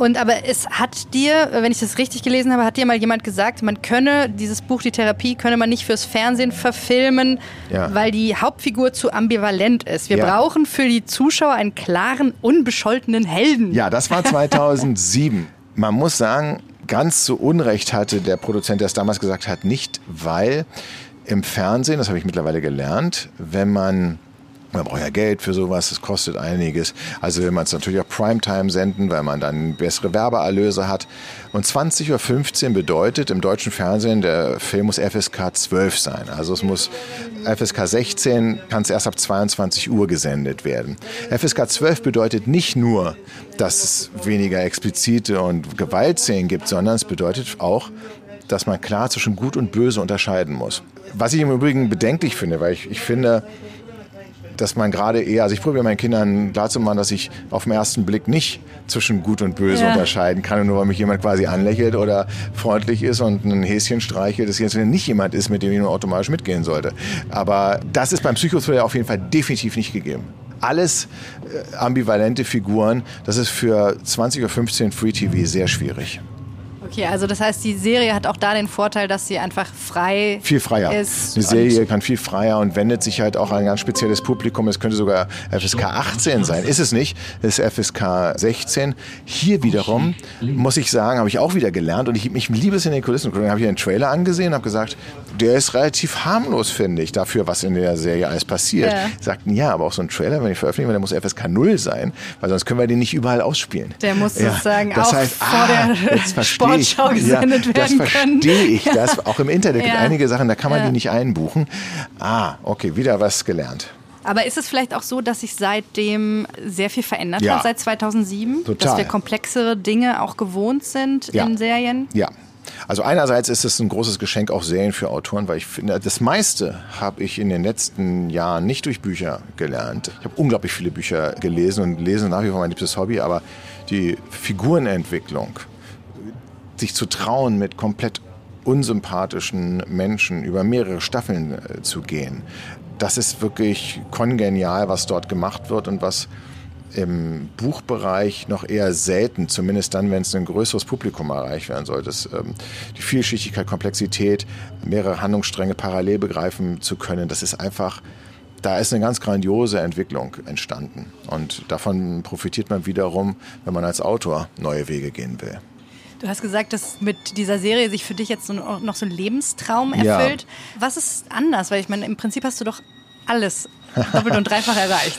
Und aber es hat dir, wenn ich das richtig gelesen habe, hat dir mal jemand gesagt, man könne dieses Buch, die Therapie, könne man nicht fürs Fernsehen verfilmen, ja. weil die Hauptfigur zu ambivalent ist. Wir ja. brauchen für die Zuschauer einen klaren, unbescholtenen Helden. Ja, das war 2007. man muss sagen, ganz zu Unrecht hatte der Produzent, der es damals gesagt hat, nicht, weil im Fernsehen, das habe ich mittlerweile gelernt, wenn man man braucht ja Geld für sowas, das kostet einiges. Also will man es natürlich auch Primetime senden, weil man dann bessere Werbeerlöse hat. Und 20.15 Uhr bedeutet im deutschen Fernsehen, der Film muss FSK 12 sein. Also es muss FSK 16 kann es erst ab 22 Uhr gesendet werden. FSK 12 bedeutet nicht nur, dass es weniger explizite und Gewaltszenen gibt, sondern es bedeutet auch, dass man klar zwischen Gut und Böse unterscheiden muss. Was ich im Übrigen bedenklich finde, weil ich, ich finde, dass man gerade eher, also ich probiere meinen Kindern klarzumachen, dass ich auf den ersten Blick nicht zwischen Gut und Böse ja. unterscheiden kann. Und nur weil mich jemand quasi anlächelt oder freundlich ist und ein Häschen streichelt, dass jetzt nicht jemand ist, mit dem ich nur automatisch mitgehen sollte. Aber das ist beim Psychothriller auf jeden Fall definitiv nicht gegeben alles äh, ambivalente Figuren. Das ist für 20 oder 15 Free TV sehr schwierig. Okay, also das heißt, die Serie hat auch da den Vorteil, dass sie einfach frei viel freier. ist. Eine Serie kann viel freier und wendet sich halt auch an ein ganz spezielles Publikum. Es könnte sogar FSK 18 sein. Ist es nicht? Es ist FSK 16. Hier wiederum, muss ich sagen, habe ich auch wieder gelernt und ich, ich liebe es in den Kulissen. Dann habe ich einen Trailer angesehen und habe gesagt, der ist relativ harmlos, finde ich, dafür, was in der Serie alles passiert. Ja. Sagten, ja, aber auch so ein Trailer, wenn ich veröffentliche, der muss FSK 0 sein, weil sonst können wir den nicht überall ausspielen. Der muss ja. sozusagen das auch heißt, vor ah, der Sportschau gesendet ja, werden können. Das verstehe ich. Das, auch im Internet gibt einige Sachen, da kann man die nicht einbuchen. Ah, okay, wieder was gelernt. Aber ist es vielleicht auch so, dass sich seitdem sehr viel verändert ja. hat, seit 2007? Total. Dass wir komplexere Dinge auch gewohnt sind ja. in Serien? Ja, also einerseits ist es ein großes Geschenk auch Serien für Autoren, weil ich finde, das meiste habe ich in den letzten Jahren nicht durch Bücher gelernt. Ich habe unglaublich viele Bücher gelesen und lese nach wie vor mein liebstes Hobby, aber die Figurenentwicklung, sich zu trauen, mit komplett unsympathischen Menschen über mehrere Staffeln äh, zu gehen, das ist wirklich kongenial, was dort gemacht wird und was im Buchbereich noch eher selten, zumindest dann, wenn es ein größeres Publikum erreicht werden soll. Das, ähm, die Vielschichtigkeit, Komplexität, mehrere Handlungsstränge parallel begreifen zu können, das ist einfach, da ist eine ganz grandiose Entwicklung entstanden. Und davon profitiert man wiederum, wenn man als Autor neue Wege gehen will. Du hast gesagt, dass mit dieser Serie sich für dich jetzt so, noch so ein Lebenstraum erfüllt. Ja. Was ist anders? Weil ich meine, im Prinzip hast du doch alles doppelt und dreifach erreicht.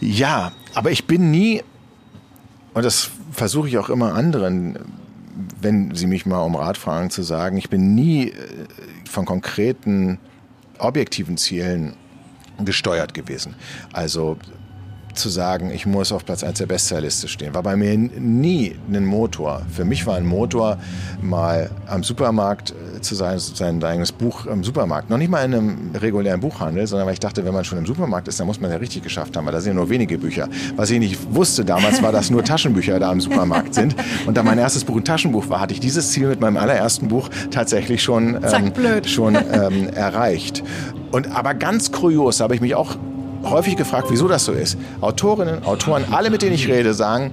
Ja, aber ich bin nie, und das versuche ich auch immer anderen, wenn sie mich mal um Rat fragen, zu sagen, ich bin nie äh, von konkreten objektiven Zielen gesteuert gewesen. Also zu sagen, ich muss auf Platz 1 der Bestsellerliste stehen. War bei mir nie ein Motor. Für mich war ein Motor, mal am Supermarkt äh, zu sein, sein eigenes Buch im Supermarkt. Noch nicht mal in einem regulären Buchhandel, sondern weil ich dachte, wenn man schon im Supermarkt ist, dann muss man ja richtig geschafft haben, weil da sind ja nur wenige Bücher. Was ich nicht wusste damals, war, dass nur Taschenbücher da im Supermarkt sind. Und da mein erstes Buch ein Taschenbuch war, hatte ich dieses Ziel mit meinem allerersten Buch tatsächlich schon, ähm, schon ähm, erreicht. Und aber ganz kurios habe ich mich auch häufig gefragt, wieso das so ist. Autorinnen, Autoren, alle, mit denen ich rede, sagen,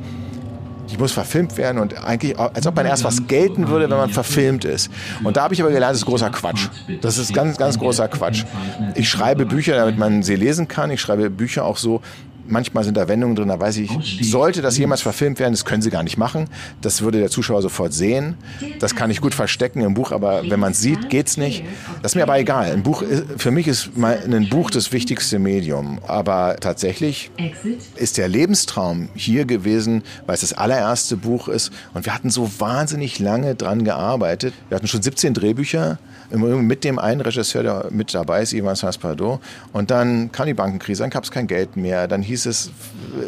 ich muss verfilmt werden und eigentlich, als ob man erst was gelten würde, wenn man verfilmt ist. Und da habe ich aber gelernt, das ist großer Quatsch. Das ist ganz, ganz großer Quatsch. Ich schreibe Bücher, damit man sie lesen kann. Ich schreibe Bücher auch so, manchmal sind da Wendungen drin, da weiß ich, sollte das jemals verfilmt werden, das können sie gar nicht machen. Das würde der Zuschauer sofort sehen. Das kann ich gut verstecken im Buch, aber wenn man es sieht, geht's nicht. Das ist mir aber egal. Ein Buch, für mich ist ein Buch das wichtigste Medium. Aber tatsächlich ist der Lebenstraum hier gewesen, weil es das allererste Buch ist. Und wir hatten so wahnsinnig lange dran gearbeitet. Wir hatten schon 17 Drehbücher mit dem einen Regisseur, der mit dabei ist, Ivan Saspardo. Und dann kam die Bankenkrise, dann gab es kein Geld mehr. Dann hieß es,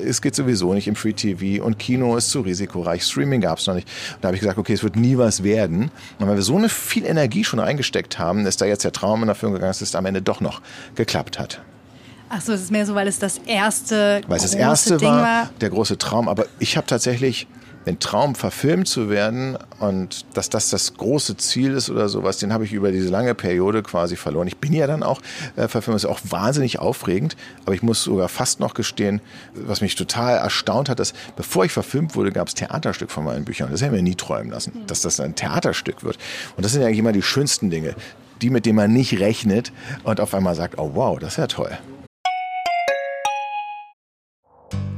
es geht sowieso nicht im Free TV und Kino ist zu risikoreich. Streaming gab es noch nicht. Und da habe ich gesagt, okay, es wird nie was werden. Und weil wir so eine viel Energie schon reingesteckt haben, ist da jetzt der Traum in Erfüllung gegangen, dass es am Ende doch noch geklappt hat. Ach so, es ist mehr so, weil es das erste weil es das erste Ding war, war, der große Traum. Aber ich habe tatsächlich den Traum verfilmt zu werden und dass das das große Ziel ist oder sowas, den habe ich über diese lange Periode quasi verloren. Ich bin ja dann auch äh, verfilmt, ist auch wahnsinnig aufregend, aber ich muss sogar fast noch gestehen, was mich total erstaunt hat, dass bevor ich verfilmt wurde, gab es Theaterstück von meinen Büchern. Das hätte ich mir nie träumen lassen, dass das ein Theaterstück wird. Und das sind ja eigentlich immer die schönsten Dinge, die mit denen man nicht rechnet und auf einmal sagt, oh wow, das ist ja toll.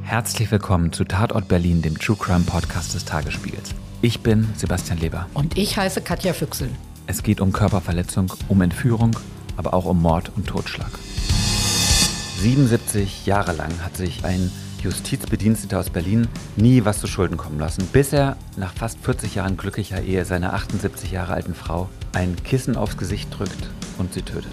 Herzlich willkommen zu Tatort Berlin, dem True Crime Podcast des Tagesspiegels. Ich bin Sebastian Leber. Und ich heiße Katja Füchsel. Es geht um Körperverletzung, um Entführung, aber auch um Mord und Totschlag. 77 Jahre lang hat sich ein Justizbediensteter aus Berlin nie was zu Schulden kommen lassen, bis er nach fast 40 Jahren glücklicher Ehe seiner 78 Jahre alten Frau ein Kissen aufs Gesicht drückt und sie tötet.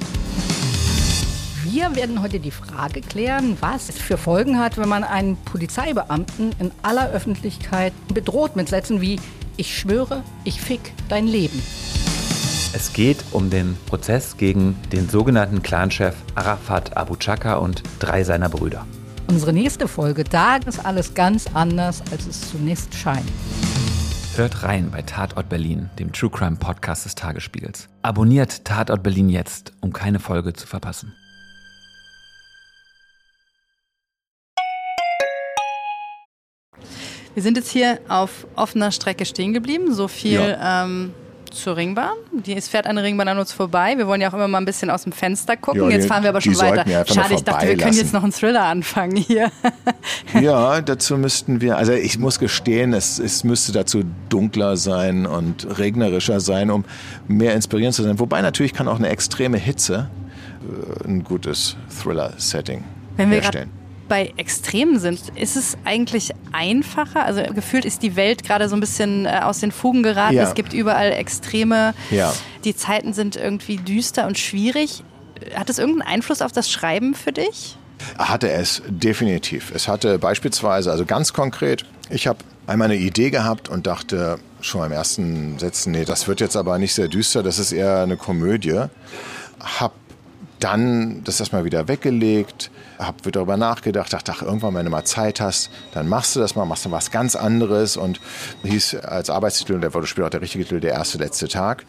Wir werden heute die Frage klären, was es für Folgen hat, wenn man einen Polizeibeamten in aller Öffentlichkeit bedroht mit Sätzen wie Ich schwöre, ich fick dein Leben. Es geht um den Prozess gegen den sogenannten Clanchef Arafat Abu Chaka und drei seiner Brüder. Unsere nächste Folge, da ist alles ganz anders, als es zunächst scheint. Hört rein bei Tatort Berlin, dem True Crime Podcast des Tagesspiegels. Abonniert Tatort Berlin jetzt, um keine Folge zu verpassen. Wir sind jetzt hier auf offener Strecke stehen geblieben. So viel Ja. ähm, zur Ringbahn. Die, es fährt eine Ringbahn an uns vorbei. Wir wollen ja auch immer mal ein bisschen aus dem Fenster gucken. Ja, jetzt fahren wir aber schon weiter. Schade, ich dachte, wir können jetzt noch einen Thriller anfangen hier. Ja, dazu müssten wir, also ich muss gestehen, es, es müsste dazu dunkler sein und regnerischer sein, um mehr inspirierend zu sein. Wobei natürlich kann auch eine extreme Hitze äh, ein gutes Thriller-Setting herstellen. Bei Extremen sind, ist es eigentlich einfacher? Also gefühlt ist die Welt gerade so ein bisschen äh, aus den Fugen geraten. Ja. Es gibt überall Extreme. Ja. Die Zeiten sind irgendwie düster und schwierig. Hat es irgendeinen Einfluss auf das Schreiben für dich? Hatte es definitiv. Es hatte beispielsweise, also ganz konkret, ich habe einmal eine Idee gehabt und dachte schon beim ersten Sätzen, nee, das wird jetzt aber nicht sehr düster, das ist eher eine Komödie. Hab dann das erstmal wieder weggelegt, hab wieder darüber nachgedacht, dachte, ach, irgendwann, wenn du mal Zeit hast, dann machst du das mal, machst du was ganz anderes und hieß als Arbeitstitel, und der wurde später auch der richtige Titel, der erste letzte Tag.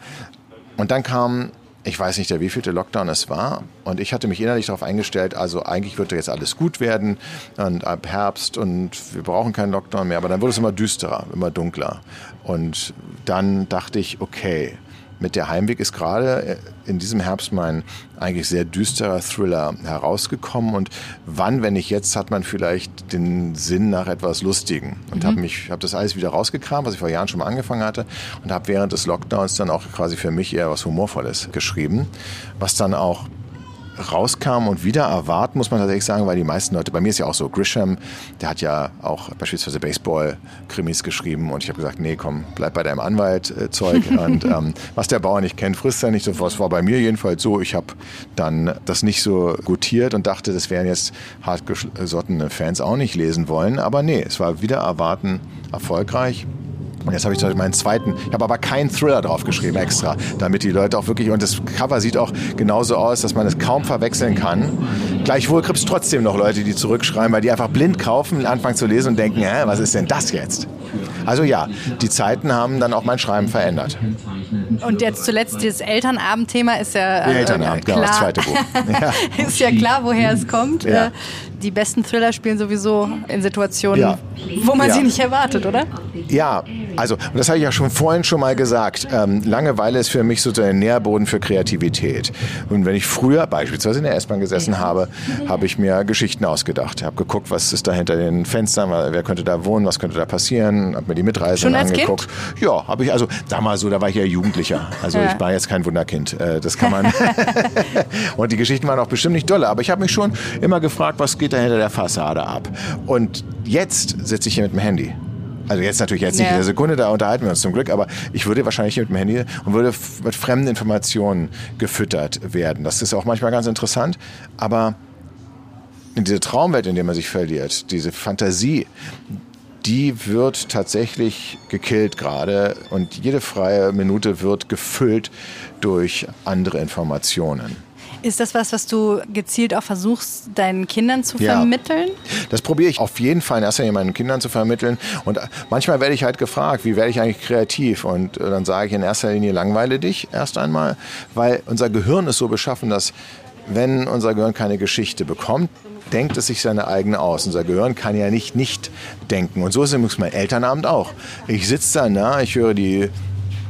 Und dann kam, ich weiß nicht, der wievielte Lockdown es war. Und ich hatte mich innerlich darauf eingestellt, also eigentlich wird jetzt alles gut werden und ab Herbst und wir brauchen keinen Lockdown mehr. Aber dann wurde es immer düsterer, immer dunkler. Und dann dachte ich, okay, mit der Heimweg ist gerade in diesem Herbst mein eigentlich sehr düsterer Thriller herausgekommen. Und wann, wenn nicht jetzt, hat man vielleicht den Sinn nach etwas Lustigen. Und habe mich, habe das alles wieder rausgekramt, was ich vor Jahren schon mal angefangen hatte, und habe während des Lockdowns dann auch quasi für mich eher was Humorvolles geschrieben, was dann auch rauskam und wieder erwarten, muss man tatsächlich sagen, weil die meisten Leute, bei mir ist ja auch so, Grisham, der hat ja auch beispielsweise Baseball-Krimis geschrieben und ich habe gesagt, nee, komm, bleib bei deinem Anwalt-Zeug und ähm, was der Bauer nicht kennt, frisst er nicht. So was war bei mir jedenfalls so. Ich habe dann das nicht so gutiert und dachte, das wären jetzt hartgesottene Fans auch nicht lesen wollen, aber nee, es war wieder erwarten erfolgreich. Und jetzt habe ich meinen zweiten, ich habe aber keinen Thriller draufgeschrieben extra, damit die Leute auch wirklich, und das Cover sieht auch genauso aus, dass man es kaum verwechseln kann. Gleichwohl gibt es trotzdem noch Leute, die zurückschreiben, weil die einfach blind kaufen, anfangen zu lesen und denken, hä, was ist denn das jetzt? Also ja, die Zeiten haben dann auch mein Schreiben verändert. Und jetzt zuletzt dieses Elternabend-Thema ist ja äh, Elternabend, genau, klar. das zweite Buch. Ja. ist ja klar, woher es kommt. Ja. Die besten Thriller spielen sowieso in Situationen, Ja. wo man Ja. sie nicht erwartet, oder? Ja, also, und das habe ich ja schon vorhin schon mal gesagt. Ähm, Langeweile ist für mich sozusagen ein Nährboden für Kreativität. Und wenn ich früher beispielsweise in der S-Bahn gesessen habe, habe ich mir Geschichten ausgedacht. Ich habe geguckt, was ist da hinter den Fenstern, wer könnte da wohnen, was könnte da passieren, habe mir die Mitreisenden angeguckt. Ja, habe ich, also damals so, da war ich ja Jugendlicher. Also Ja. ich war jetzt kein Wunderkind. Äh, Das kann man. und die Geschichten waren auch bestimmt nicht dolle, aber ich habe mich schon immer gefragt, was geht da hinter der Fassade ab. Und jetzt sitze ich hier mit dem Handy. Also jetzt natürlich jetzt nicht Ja. in der Sekunde, da unterhalten wir uns zum Glück, aber ich würde wahrscheinlich hier mit dem Handy und würde mit fremden Informationen gefüttert werden. Das ist auch manchmal ganz interessant, aber in diese Traumwelt, in der man sich verliert, diese Fantasie, die wird tatsächlich gekillt gerade und jede freie Minute wird gefüllt durch andere Informationen. Ist das was, was du gezielt auch versuchst, deinen Kindern zu ja. vermitteln? Das probiere ich auf jeden Fall in erster Linie meinen Kindern zu vermitteln. Und manchmal werde ich halt gefragt, wie werde ich eigentlich kreativ? Und äh, dann sage ich in erster Linie, langweile dich erst einmal, weil unser Gehirn ist so beschaffen, dass wenn unser Gehirn keine Geschichte bekommt, denkt es sich seine eigene aus. Unser Gehirn kann ja nicht nicht denken. Und so ist es übrigens mein Elternabend auch. Ich sitze da, na, ich höre die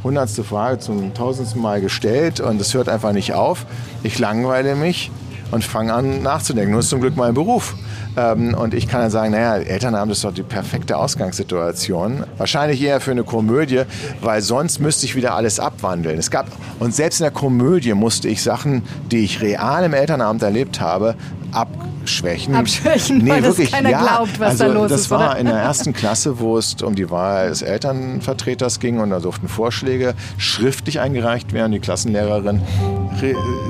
hundertste Frage zum tausendsten Mal gestellt und es hört einfach nicht auf. Ich langweile mich und fange an nachzudenken. Das ist zum Glück mein Beruf. Ähm, und ich kann dann sagen, naja, Elternabend ist doch die perfekte Ausgangssituation. Wahrscheinlich eher für eine Komödie, weil sonst müsste ich wieder alles abwandeln. Es gab, und selbst in der Komödie musste ich Sachen, die ich real im Elternabend erlebt habe, abschwächen. Abschwächen, nee, weil wirklich, keiner ja. glaubt, was also, da los das ist. Das war oder? in der ersten Klasse, wo es um die Wahl des Elternvertreters ging und da durften Vorschläge schriftlich eingereicht werden. Die Klassenlehrerin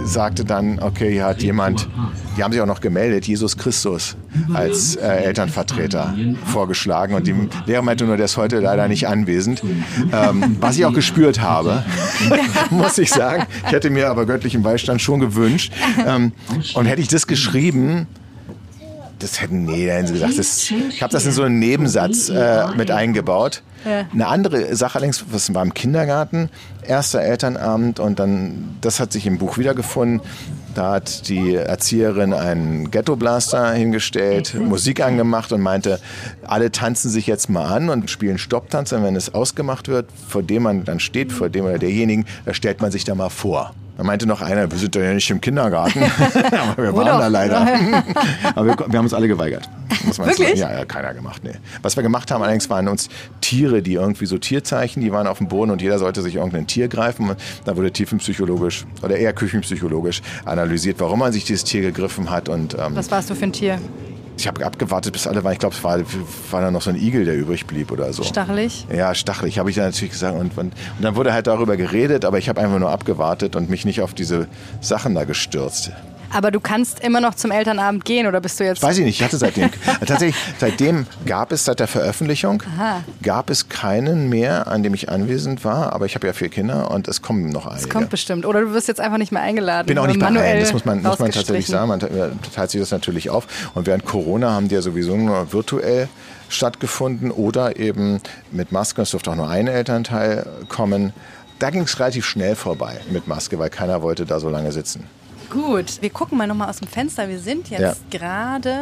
sagte dann, okay, hier hat jemand, die haben sich auch noch gemeldet, Jesus Christus als äh, Elternvertreter vorgeschlagen und die Lehrer meinte nur, der ist heute leider nicht anwesend. Ähm, was ich auch gespürt habe, muss ich sagen. Ich hätte mir aber göttlichen Beistand schon gewünscht. Ähm, und hätte ich das geschrieben, das hätten, nee, da hätten sie gesagt, das, ich habe das in so einen Nebensatz äh, mit eingebaut. Ja. Eine andere Sache allerdings, was war im Kindergarten, erster Elternabend und dann, das hat sich im Buch wiedergefunden. Da hat die Erzieherin einen Ghetto-Blaster hingestellt, Musik angemacht und meinte, alle tanzen sich jetzt mal an und spielen Stopptanz. Und wenn es ausgemacht wird, vor dem man dann steht, vor dem oder derjenigen, da stellt man sich da mal vor. Da meinte noch einer, wir sind doch ja nicht im Kindergarten. Aber wir waren da leider. Aber wir, wir, haben uns alle geweigert. Wirklich? Ja, ja, keiner gemacht. Nee. Was wir gemacht haben allerdings waren uns Tiere, die irgendwie so Tierzeichen, die waren auf dem Boden und jeder sollte sich irgendein Tier greifen. Da wurde tiefenpsychologisch oder eher küchenpsychologisch analysiert, warum man sich dieses Tier gegriffen hat. Und, ähm, Was warst du für ein Tier? Ich habe abgewartet, bis alle waren. Ich glaube, es war, war dann noch so ein Igel, der übrig blieb oder so. Stachelig? Ja, stachelig, habe ich dann natürlich gesagt. Und, und, und, dann wurde halt darüber geredet, aber ich habe einfach nur abgewartet und mich nicht auf diese Sachen da gestürzt. Aber du kannst immer noch zum Elternabend gehen oder bist du jetzt? Weiß ich nicht, ich hatte seitdem. tatsächlich, seitdem gab es seit der Veröffentlichung, Aha. gab es keinen mehr, an dem ich anwesend war. Aber ich habe ja vier Kinder und es kommen noch einige. Es kommt bestimmt. Oder du wirst jetzt einfach nicht mehr eingeladen. Bin auch nicht bei allen, das muss man, muss man tatsächlich sagen. Man teilt sich das natürlich auf. Und während Corona haben die ja sowieso nur virtuell stattgefunden oder eben mit Maske. Es durfte auch nur ein Elternteil kommen. Da ging es relativ schnell vorbei mit Maske, weil keiner wollte da so lange sitzen. Gut, wir gucken mal nochmal aus dem Fenster. Wir sind jetzt ja. gerade,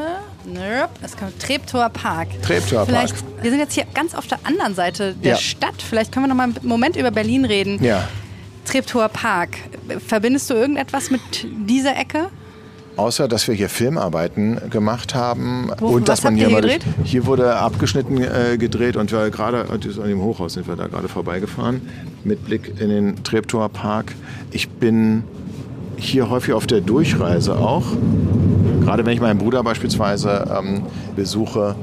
es kommt Treptower Park. Treptower Park. Wir sind jetzt hier ganz auf der anderen Seite der Ja. Stadt. Vielleicht können wir nochmal einen Moment über Berlin reden. Ja. Treptower Park. Verbindest du irgendetwas mit dieser Ecke? Außer, dass wir hier Filmarbeiten gemacht haben Wo- und dass man hier gedreht? durch, hier wurde abgeschnitten äh, gedreht und wir gerade an dem Hochhaus sind wir da gerade vorbeigefahren mit Blick in den Treptower Park. Ich bin hier häufig auf der Durchreise auch, gerade wenn ich meinen Bruder beispielsweise ähm, besuche.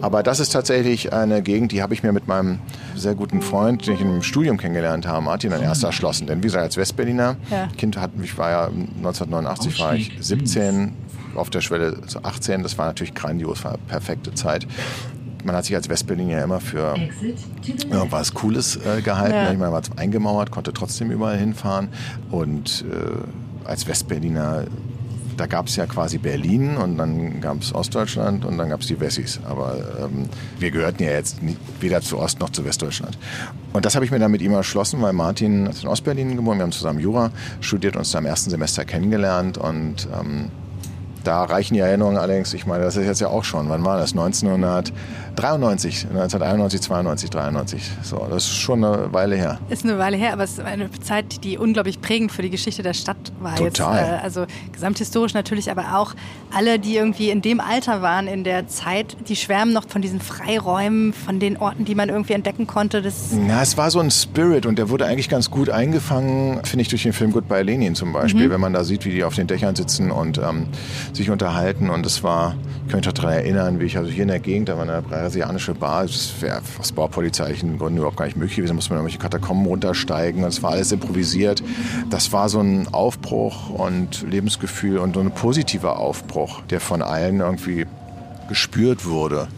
Aber das ist tatsächlich eine Gegend, die habe ich mir mit meinem sehr guten Freund, den ich im Studium kennengelernt habe, Martin, dann erst erschlossen. Denn wie gesagt, als Westberliner Ja. Kind hatten, ich war ja 1989 war ich 17, auf der Schwelle zu 18. Das war natürlich grandios, war eine perfekte Zeit. Man hat sich als Westberliner ja immer für irgendwas Cooles äh, gehalten. Ja. Ich meine, man war eingemauert, konnte trotzdem überall hinfahren. Und äh, als Westberliner, da gab es ja quasi Berlin und dann gab es Ostdeutschland und dann gab es die Wessis. Aber ähm, wir gehörten ja jetzt nie, weder zu Ost- noch zu Westdeutschland. Und das habe ich mir dann mit ihm erschlossen, weil Martin ist in Ostberlin geboren. Wir haben zusammen Jura studiert, uns da im ersten Semester kennengelernt und ähm, da reichen die Erinnerungen allerdings, ich meine, das ist jetzt ja auch schon, wann war das? 1993, 1991, 92, 93. So, das ist schon eine Weile her. Ist eine Weile her, aber es ist eine Zeit, die unglaublich prägend für die Geschichte der Stadt war. Total. Jetzt, äh, also gesamthistorisch natürlich, aber auch alle, die irgendwie in dem Alter waren, in der Zeit, die schwärmen noch von diesen Freiräumen, von den Orten, die man irgendwie entdecken konnte. Das Na, es war so ein Spirit und der wurde eigentlich ganz gut eingefangen, finde ich, durch den Film Goodbye Lenin zum Beispiel, wenn man da sieht, wie die auf den Dächern sitzen und ähm, sich unterhalten. Und es war, ich kann mich daran erinnern, wie ich also hier in der Gegend, da war eine brasilianische Bar, das wäre aus baupolizeilichen Gründen überhaupt gar nicht möglich gewesen, da musste man irgendwelche Katakomben runtersteigen und es war alles improvisiert. Das war so ein Aufbruch und Lebensgefühl und so ein positiver Aufbruch, der von allen irgendwie gespürt wurde.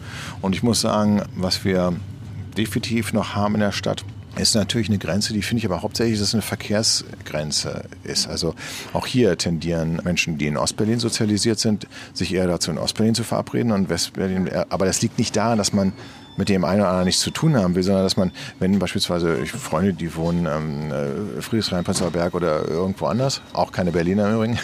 Und ich muss sagen, was wir definitiv noch haben in der Stadt, ist natürlich eine Grenze, die finde ich aber hauptsächlich, dass es eine Verkehrsgrenze ist. Also auch hier tendieren Menschen, die in Ostberlin sozialisiert sind, sich eher dazu in Ostberlin zu verabreden und Westberlin. Aber das liegt nicht daran, dass man mit dem einen oder anderen nichts zu tun haben will, sondern dass man, wenn beispielsweise ich Freunde, die wohnen ähm, äh, Friedrichshain, Prenzlauer Berg oder irgendwo anders, auch keine Berliner im Übrigen,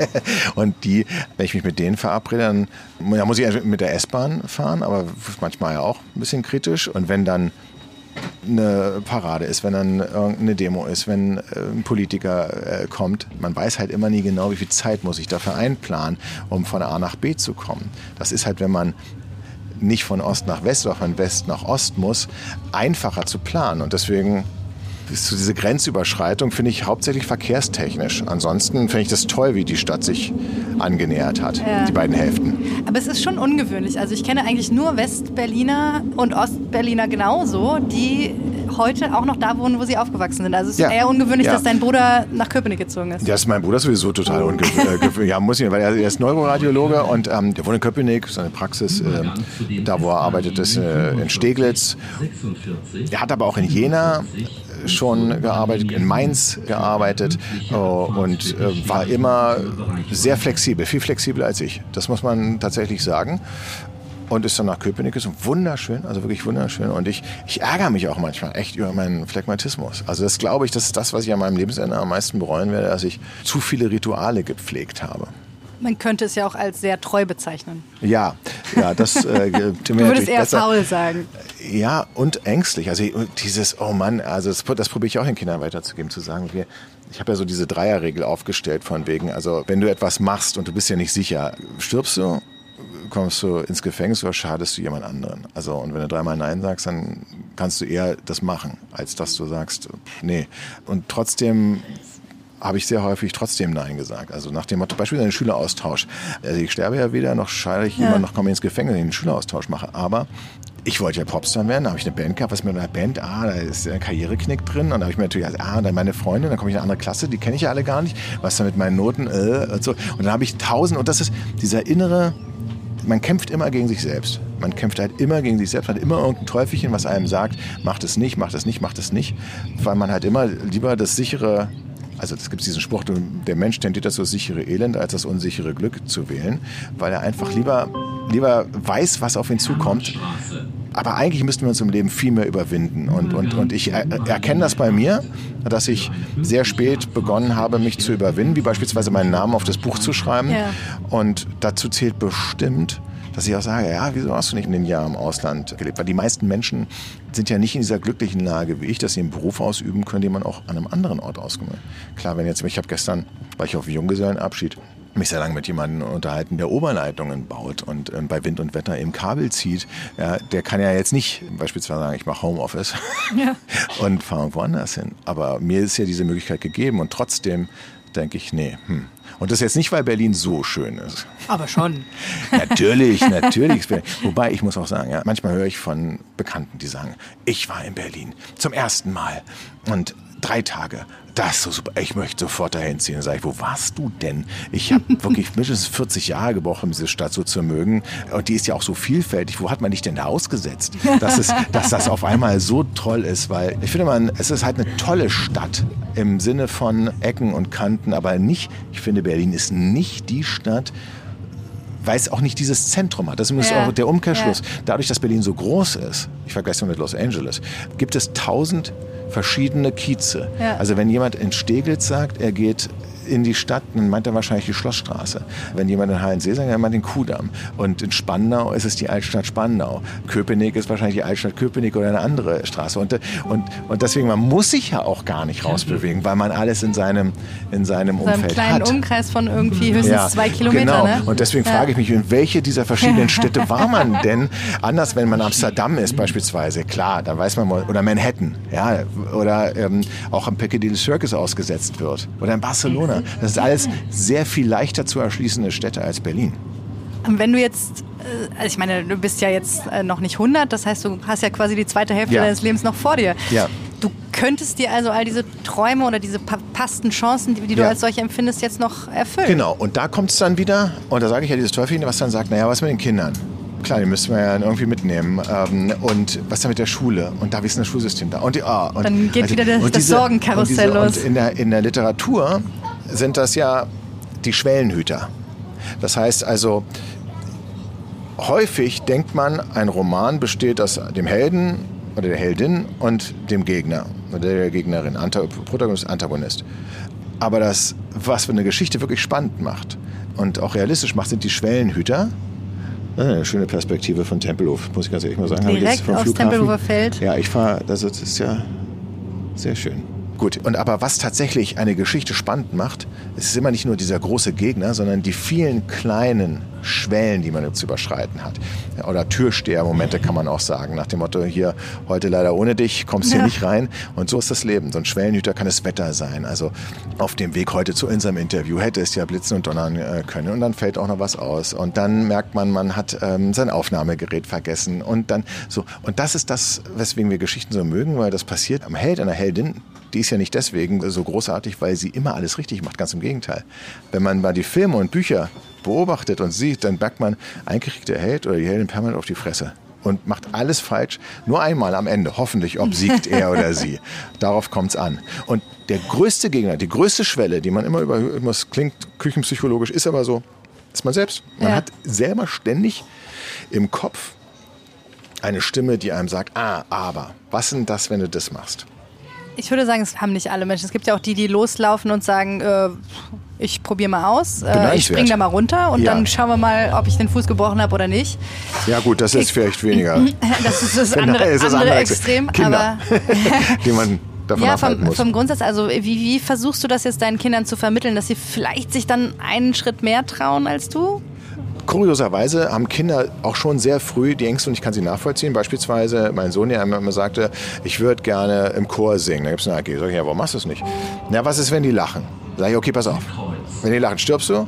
und die, wenn ich mich mit denen verabrede, dann ja, muss ich mit der S-Bahn fahren, aber manchmal ja auch ein bisschen kritisch. Und wenn dann eine Parade ist, wenn dann irgendeine Demo ist, wenn äh, ein Politiker äh, kommt. Man weiß halt immer nie genau, wie viel Zeit muss ich dafür einplanen, um von A nach B zu kommen. Das ist halt, wenn man nicht von Ost nach West oder von West nach Ost muss, einfacher zu planen. Und deswegen ist so diese Grenzüberschreitung, finde ich hauptsächlich verkehrstechnisch. Ansonsten finde ich das toll, wie die Stadt sich angenähert hat, ja. die beiden Hälften. Aber es ist schon ungewöhnlich. Also ich kenne eigentlich nur Westberliner und Ostberliner genauso, die heute auch noch da wohnen, wo sie aufgewachsen sind. Also es ist ja. eher ungewöhnlich, ja. dass dein Bruder nach Köpenick gezogen ist. Ja, ist mein Bruder sowieso total ungewöhnlich. Äh, ja, muss ich, weil er, er ist Neuroradiologe und ähm, der wohnt in Köpenick, seine Praxis, äh, da wo er arbeitet, ist äh, in Steglitz. Er hat aber auch in Jena schon gearbeitet, in Mainz gearbeitet äh, und äh, war immer sehr flexibel, viel flexibler als ich. Das muss man tatsächlich sagen und ist dann nach Köpenick ist wunderschön, also wirklich wunderschön. Und ich, ich ärgere mich auch manchmal echt über meinen Phlegmatismus. Also das glaube ich, das ist das, was ich an meinem Lebensende am meisten bereuen werde, dass ich zu viele Rituale gepflegt habe. Man könnte es ja auch als sehr treu bezeichnen. Ja, ja, das. Äh, du würdest eher besser. faul sagen. Ja, und ängstlich. Also dieses, oh Mann, also das, das probiere ich auch den Kindern weiterzugeben, zu sagen, wir, ich habe ja so diese Dreierregel aufgestellt von wegen, also wenn du etwas machst und du bist ja nicht sicher, stirbst du kommst du ins Gefängnis oder schadest du jemand anderen? Also, und wenn du dreimal Nein sagst, dann kannst du eher das machen, als dass du sagst, nee. Und trotzdem habe ich sehr häufig trotzdem Nein gesagt. Also nach dem Motto, beispielsweise einen Schüleraustausch. Also ich sterbe ja weder, noch scheide ich ja. jemand, noch komme ins Gefängnis, wenn ich einen Schüleraustausch mache. Aber ich wollte ja Popstar werden, da habe ich eine Band gehabt, was mit einer Band, ah, da ist ein Karriereknick drin. Und da habe ich mir natürlich, ah, dann meine Freundin, dann komme ich in eine andere Klasse, die kenne ich ja alle gar nicht. Was da mit meinen Noten, äh, und so. Und dann habe ich tausend, und das ist dieser innere, man kämpft immer gegen sich selbst. Man kämpft halt immer gegen sich selbst, man hat immer irgendein Teufelchen, was einem sagt, macht es nicht, macht es nicht, macht es nicht. Weil man halt immer lieber das sichere also es gibt diesen Spruch, der Mensch tendiert das sichere Elend als das unsichere Glück zu wählen, weil er einfach lieber, lieber weiß, was auf ihn zukommt. Aber eigentlich müssten wir uns im Leben viel mehr überwinden. Und, und, und ich erkenne das bei mir, dass ich sehr spät begonnen habe, mich zu überwinden, wie beispielsweise meinen Namen auf das Buch zu schreiben. Ja. Und dazu zählt bestimmt, dass ich auch sage, ja, wieso hast du nicht in den Jahren im Ausland gelebt? Weil die meisten Menschen sind ja nicht in dieser glücklichen Lage wie ich, dass sie einen Beruf ausüben können, den man auch an einem anderen Ort ausüben kann. Klar, wenn jetzt, ich habe gestern, war ich auf Junggesellenabschied, mich sehr lange mit jemandem unterhalten, der Oberleitungen baut und äh, bei Wind und Wetter eben Kabel zieht. Ja, der kann ja jetzt nicht beispielsweise sagen, ich mache Homeoffice ja. und fahre woanders hin. Aber mir ist ja diese Möglichkeit gegeben und trotzdem denke ich, nee, hm, und das jetzt nicht, weil Berlin so schön ist. Aber schon. natürlich, natürlich. Wobei, ich muss auch sagen, ja, manchmal höre ich von Bekannten, die sagen, ich war in Berlin zum ersten Mal und drei Tage das ist so super. Ich möchte sofort dahin ziehen. Dann sage ich, wo warst du denn? Ich habe wirklich mindestens 40 Jahre gebraucht, um diese Stadt so zu mögen. Und die ist ja auch so vielfältig. Wo hat man dich denn da ausgesetzt? Dass, es, dass das auf einmal so toll ist, weil ich finde, man, es ist halt eine tolle Stadt im Sinne von Ecken und Kanten, aber nicht, ich finde, Berlin ist nicht die Stadt, weil es auch nicht dieses Zentrum hat. Das ist ja. auch der Umkehrschluss. Ja. Dadurch, dass Berlin so groß ist, ich vergesse mit Los Angeles, gibt es tausend verschiedene Kieze. Ja. Also wenn jemand in Steglitz sagt, er geht in die Stadt, dann meint er wahrscheinlich die Schlossstraße. Wenn jemand in Hallensee sagt, dann meint den Kudamm. Und in Spandau ist es die Altstadt Spandau. Köpenick ist wahrscheinlich die Altstadt Köpenick oder eine andere Straße. Und, und, und deswegen, man muss sich ja auch gar nicht rausbewegen, weil man alles in seinem, in seinem Umfeld hat. In seinem kleinen Umkreis von irgendwie höchstens ja, zwei Kilometern. Genau. Ne? Und deswegen ja. frage ich mich, in welche dieser verschiedenen Städte war man denn? Anders, wenn man Amsterdam ist beispielsweise, klar, da weiß man oder Manhattan, ja, oder ähm, auch am Piccadilly Circus ausgesetzt wird. Oder in Barcelona. Barcelona. Das ist alles sehr viel leichter zu erschließende Städte als Berlin. Wenn du jetzt, äh, also ich meine, du bist ja jetzt äh, noch nicht 100, das heißt, du hast ja quasi die zweite Hälfte ja. deines Lebens noch vor dir. Ja. Du könntest dir also all diese Träume oder diese verpassten Chancen, die, die du ja. als solche empfindest, jetzt noch erfüllen. Genau, und da kommt es dann wieder, und da sage ich ja dieses Teufelchen, was dann sagt, naja, was mit den Kindern? klar, die müssen wir ja irgendwie mitnehmen. Ähm, und was ist da mit der Schule? Und da, wie ist denn das Schulsystem da? Und, die, oh, und Dann geht also, wieder das, das diese- Sorgenkarussell und diese- los. Und in der, in der Literatur sind das ja die Schwellenhüter. Das heißt also, häufig denkt man, ein Roman besteht aus dem Helden oder der Heldin und dem Gegner oder der Gegnerin, Protagonist, Antagonist. Aber das, was eine Geschichte wirklich spannend macht und auch realistisch macht, sind die Schwellenhüter. Das ist Eine schöne Perspektive von Tempelhof, muss ich ganz ehrlich mal sagen. Direkt aufs Flughafen- Tempelhofer Feld. Ja, ich fahre, das ist- ist ja sehr schön. Gut, und aber was tatsächlich eine Geschichte spannend macht, es ist immer nicht nur dieser große Gegner, sondern die vielen kleinen Schwellen, die man zu überschreiten hat. Oder Türstehermomente kann man auch sagen, nach dem Motto, hier heute leider ohne dich, kommst hier Ja. nicht rein. Und so ist das Leben. So ein Schwellenhüter kann das Wetter sein. Also auf dem Weg heute zu unserem Interview hätte es ja blitzen und donnern äh, können. Und dann fällt auch noch was aus. Und dann merkt man, man hat ähm, sein Aufnahmegerät vergessen. Und dann so. Und das ist das, weswegen wir Geschichten so mögen, weil das passiert am Held, einer Heldin. Die ist ja nicht deswegen so großartig, weil sie immer alles richtig macht. Ganz im Gegenteil. Wenn man mal die Filme und Bücher beobachtet und sieht, dann merkt man, eigentlich kriegt der Held oder die Heldin permanent auf die Fresse und macht alles falsch. Nur einmal am Ende, hoffentlich obsiegt er oder sie. Darauf kommt es an. Und der größte Gegner, die größte Schwelle, die man immer über, das klingt küchenpsychologisch, ist aber so, ist man selbst. Man Ja. hat selber ständig im Kopf eine Stimme, die einem sagt, ah, aber, was denn das, wenn du das machst? Ich würde sagen, es haben nicht alle Menschen. Es gibt ja auch die, die loslaufen und sagen, äh, ich probiere mal aus, äh, ich springe da mal runter und Ja. dann schauen wir mal, ob ich den Fuß gebrochen habe oder nicht. Ja gut, das ist vielleicht weniger. Das ist das Genau, andere, ist das andere andere Extrem. Kinder, Aber die man davon ja, vom, muss. vom Grundsatz, also wie, wie versuchst du das jetzt deinen Kindern zu vermitteln, dass sie vielleicht sich dann einen Schritt mehr trauen als du? Kurioserweise haben Kinder auch schon sehr früh die Ängste und ich kann sie nachvollziehen. Beispielsweise mein Sohn, der immer sagte, ich würde gerne im Chor singen. Da gibt es eine AG. Sag ich, ja, warum machst du das nicht? Na, was ist, wenn die lachen? Sag ich, okay, pass auf. Wenn die lachen, stirbst du?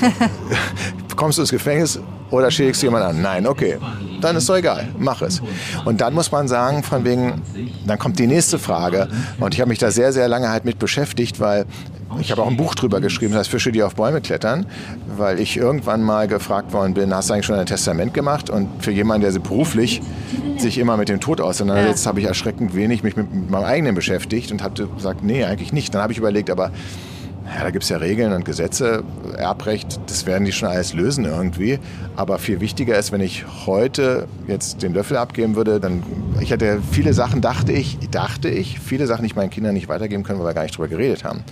Kommst du ins Gefängnis oder schädigst du jemanden an? Nein, okay. Dann ist doch egal, mach es. Und dann muss man sagen, von wegen, dann kommt die nächste Frage. Und ich habe mich da sehr, sehr lange halt mit beschäftigt, weil ich habe auch ein Buch drüber geschrieben, das heißt Fische, die auf Bäume klettern, weil ich irgendwann mal gefragt worden bin, hast du eigentlich schon ein Testament gemacht? Und für jemanden, der beruflich sich immer mit dem Tod auseinandersetzt, habe ich erschreckend wenig mich mit meinem eigenen beschäftigt und habe gesagt, nee, eigentlich nicht. Dann habe ich überlegt, aber ja, da gibt es ja Regeln und Gesetze, Erbrecht, das werden die schon alles lösen irgendwie. Aber viel wichtiger ist, wenn ich heute jetzt den Löffel abgeben würde, dann, ich hätte viele Sachen, dachte ich, dachte ich, viele Sachen, die ich meinen Kindern nicht weitergeben können, weil wir gar nicht drüber geredet haben.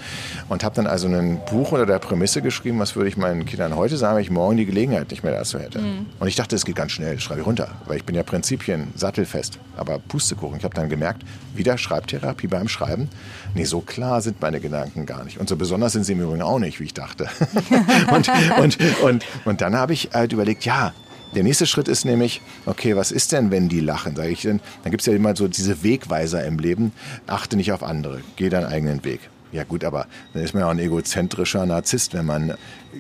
Und habe dann also ein Buch unter der Prämisse geschrieben, was würde ich meinen Kindern heute sagen, wenn ich morgen die Gelegenheit nicht mehr dazu hätte. Und ich dachte, es geht ganz schnell, das schreibe ich runter, weil ich bin ja Prinzipien sattelfest. Aber Pustekuchen, ich habe dann gemerkt, wieder Schreibtherapie beim Schreiben. Nee, so klar sind meine Gedanken gar nicht. Und so besonders sind sie im Übrigen auch nicht, wie ich dachte. und, und, und, und dann habe ich halt überlegt, ja, der nächste Schritt ist nämlich, okay, was ist denn, wenn die lachen? Sag ich denn, dann gibt es ja immer so diese Wegweiser im Leben. Achte nicht auf andere, geh deinen eigenen Weg. Ja gut, aber dann ist man ja auch ein egozentrischer Narzisst, wenn man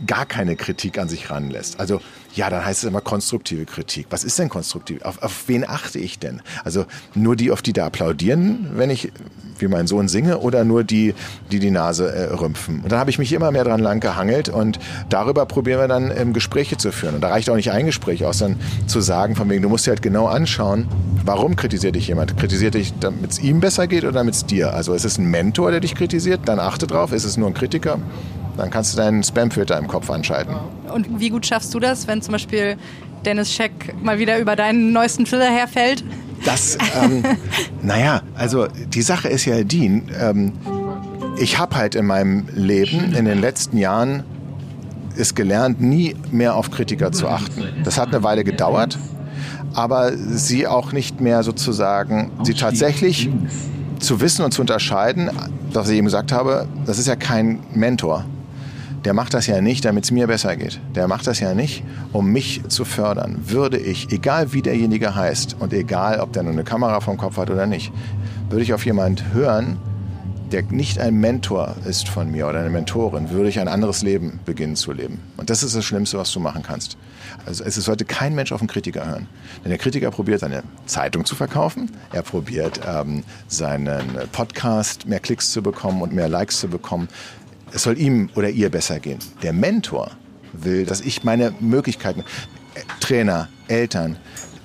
gar keine Kritik an sich ranlässt. Also ja, dann heißt es immer konstruktive Kritik. Was ist denn konstruktiv? Auf, auf wen achte ich denn? Also nur die, auf die da applaudieren, wenn ich wie mein Sohn singe, oder nur die, die die Nase äh, rümpfen? Und dann habe ich mich immer mehr dran lang gehangelt und darüber probieren wir dann ähm, Gespräche zu führen. Und da reicht auch nicht ein Gespräch aus, dann zu sagen, von wegen, du musst dir halt genau anschauen, warum kritisiert dich jemand? Kritisiert dich, damit es ihm besser geht oder damit es dir? Also ist es ein Mentor, der dich kritisiert? Dann achte drauf. Ist es nur ein Kritiker? Dann kannst du deinen Spamfilter im Kopf anschalten. Und wie gut schaffst du das, wenn zum Beispiel Dennis Scheck mal wieder über deinen neuesten Thriller herfällt? Das, ähm, naja, also die Sache ist ja die, ähm, ich habe halt in meinem Leben in den letzten Jahren es gelernt, nie mehr auf Kritiker zu achten. Das hat eine Weile gedauert, aber sie auch nicht mehr sozusagen, sie tatsächlich zu wissen und zu unterscheiden, was ich eben gesagt habe, das ist ja kein Mentor. Der macht das ja nicht, damit es mir besser geht. Der macht das ja nicht, um mich zu fördern. Würde ich, egal wie derjenige heißt und egal, ob der nur eine Kamera vom Kopf hat oder nicht, würde ich auf jemand hören, der nicht ein Mentor ist von mir oder eine Mentorin, würde ich ein anderes Leben beginnen zu leben. Und das ist das Schlimmste, was du machen kannst. Also es sollte kein Mensch auf einen Kritiker hören. Denn der Kritiker probiert seine Zeitung zu verkaufen, er probiert ähm, seinen Podcast mehr Klicks zu bekommen und mehr Likes zu bekommen. Es soll ihm oder ihr besser gehen. Der Mentor will, dass ich meine Möglichkeiten. Trainer, Eltern,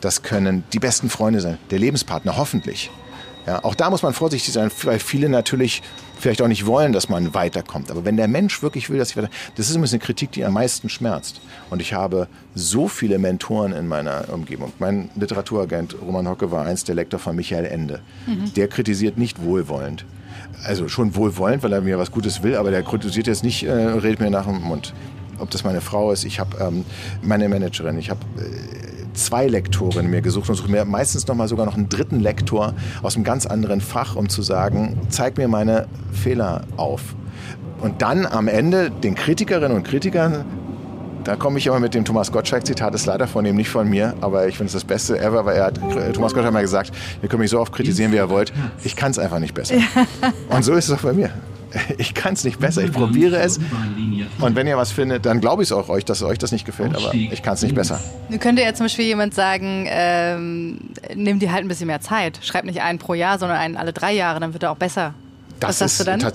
das können die besten Freunde sein, der Lebenspartner hoffentlich. Ja, auch da muss man vorsichtig sein, weil viele natürlich vielleicht auch nicht wollen, dass man weiterkommt. Aber wenn der Mensch wirklich will, dass ich weiter, das ist immer eine Kritik, die am meisten schmerzt. Und ich habe so viele Mentoren in meiner Umgebung. Mein Literaturagent Roman Hocke war einst der Lektor von Michael Ende. Mhm. Der kritisiert nicht wohlwollend. Also schon wohlwollend, weil er mir was Gutes will, aber der kritisiert jetzt nicht, äh, redet mir nach dem Mund. Ob das meine Frau ist, ich habe ähm, meine Managerin, ich habe äh, zwei Lektoren mir gesucht und suche mir meistens noch mal sogar noch einen dritten Lektor aus einem ganz anderen Fach, um zu sagen, zeig mir meine Fehler auf. Und dann am Ende den Kritikerinnen und Kritikern da komme ich immer mit dem Thomas Gottschalk-Zitat, ist leider von ihm, nicht von mir, aber ich finde es das Beste ever, weil er hat, Thomas Gottschalk hat mal gesagt, ihr könnt mich so oft kritisieren, wie ihr wollt, ich kann es einfach nicht besser. Und so ist es auch bei mir. Ich kann es nicht besser. Ich probiere es. Und wenn ihr was findet, dann glaube ich es auch euch, dass euch das nicht gefällt. Aber ich kann es nicht besser. Nun könnte ja zum Beispiel jemand sagen, ähm, nimm dir halt ein bisschen mehr Zeit. Schreib nicht einen pro Jahr, sondern einen alle drei Jahre. Dann wird er auch besser. Das was sagst du dann?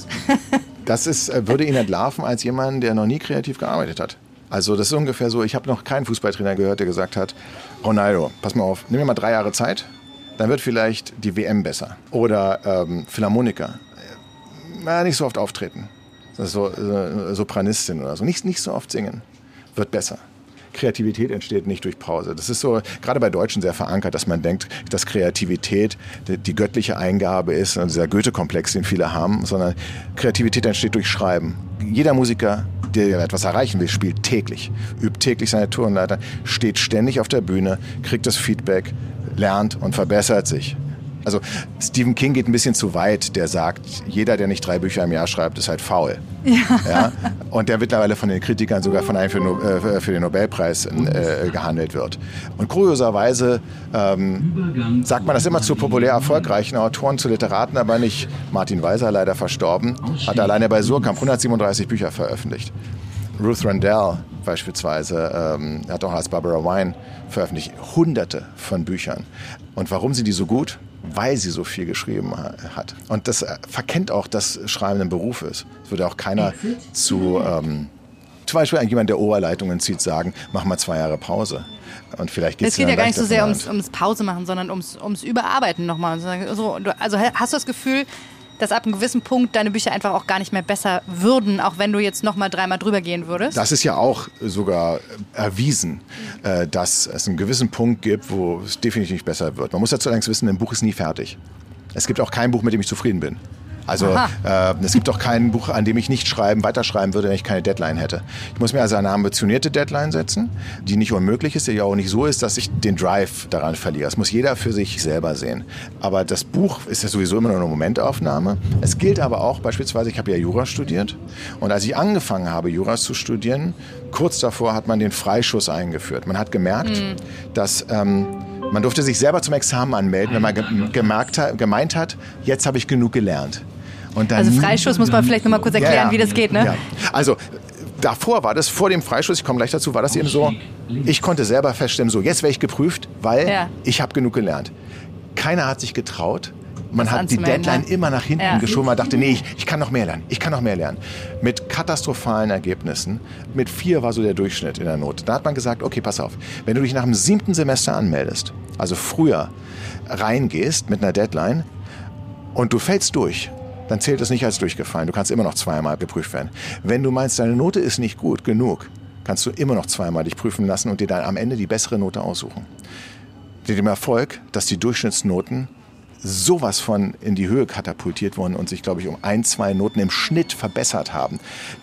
Das ist, äh, würde ihn entlarven als jemand, der noch nie kreativ gearbeitet hat. Also das ist ungefähr so, ich habe noch keinen Fußballtrainer gehört, der gesagt hat, Ronaldo, pass mal auf, nimm mir mal drei Jahre Zeit, dann wird vielleicht die WM besser. Oder ähm, Philharmoniker na, nicht so oft auftreten. So, äh, Sopranistin oder so. Nicht, nicht so oft singen. Wird besser. Kreativität entsteht nicht durch Pause. Das ist so gerade bei Deutschen sehr verankert, dass man denkt, dass Kreativität die, die göttliche Eingabe ist, und dieser Goethe-Komplex, den viele haben, sondern Kreativität entsteht durch Schreiben. Jeder Musiker, der etwas erreichen will, spielt täglich, übt täglich seine Tourenleiter, steht ständig auf der Bühne, kriegt das Feedback, lernt und verbessert sich. Also Stephen King geht ein bisschen zu weit, der sagt, jeder, der nicht drei Bücher im Jahr schreibt, ist halt faul. Ja. ja? Und der mittlerweile von den Kritikern sogar von einem für, äh, für den Nobelpreis äh, gehandelt wird. Und kurioserweise ähm, sagt man das immer zu populär erfolgreichen Autoren, zu Literaten, aber nicht. Martin Weiser, leider verstorben, hat alleine bei Surkamp 137 Bücher veröffentlicht. Ruth Randell beispielsweise ähm, hat auch als Barbara Wine veröffentlicht hunderte von Büchern. Und warum sind die so gut? Weil sie so viel geschrieben hat. Und das äh, verkennt auch, dass Schreiben ein Beruf ist. Es würde auch keiner zu, ähm, zum Beispiel jemand, der Oberleitungen zieht, sagen, mach mal zwei Jahre Pause. Und vielleicht geht's es geht ja gar nicht so sehr ums, ums Pause machen, sondern ums, ums Überarbeiten nochmal. Also hast du das Gefühl, dass ab einem gewissen Punkt deine Bücher einfach auch gar nicht mehr besser würden, auch wenn du jetzt noch mal dreimal drüber gehen würdest? Das ist ja auch sogar erwiesen, äh, dass es einen gewissen Punkt gibt, wo es definitiv nicht besser wird. Man muss dazu allerdings wissen, ein Buch ist nie fertig. Es gibt auch kein Buch, mit dem ich zufrieden bin. Also äh, es gibt auch kein Buch, an dem ich nicht schreiben, weiterschreiben würde, wenn ich keine Deadline hätte. Ich muss mir also eine ambitionierte Deadline setzen, die nicht unmöglich ist, die ja auch nicht so ist, dass ich den Drive daran verliere. Das muss jeder für sich selber sehen. Aber das Buch ist ja sowieso immer nur eine Momentaufnahme. Es gilt aber auch beispielsweise, ich habe ja Jura studiert und als ich angefangen habe, Jura zu studieren, kurz davor hat man den Freischuss eingeführt. Man hat gemerkt, mhm. dass ähm, man durfte sich selber zum Examen anmelden, wenn man ge gemerkt hat, gemeint hat, jetzt habe ich genug gelernt also Freischuss muss man vielleicht noch mal kurz erklären, ja, ja. wie das geht, ne? Ja. Also davor war das, vor dem Freischuss, ich komme gleich dazu, war das eben so, ich konnte selber feststellen, so jetzt wäre ich geprüft, weil ich habe genug gelernt. Keiner hat sich getraut. Man hat die Deadline ne? immer nach hinten ja. geschoben. Man dachte, nee, ich, ich kann noch mehr lernen. Ich kann noch mehr lernen. Mit katastrophalen Ergebnissen. Mit vier war so der Durchschnitt in der Not. Da hat man gesagt, okay, pass auf. Wenn du dich nach dem siebten Semester anmeldest, also früher reingehst mit einer Deadline und du fällst durch, dann zählt es nicht als durchgefallen. Du kannst immer noch zweimal geprüft werden. Wenn du meinst, deine Note ist nicht gut genug, kannst du immer noch zweimal dich prüfen lassen und dir dann am Ende die bessere Note aussuchen. Mit dem Erfolg, dass die Durchschnittsnoten sowas von in die Höhe katapultiert wurden und sich, glaube ich, um ein, zwei Noten im Schnitt verbessert haben.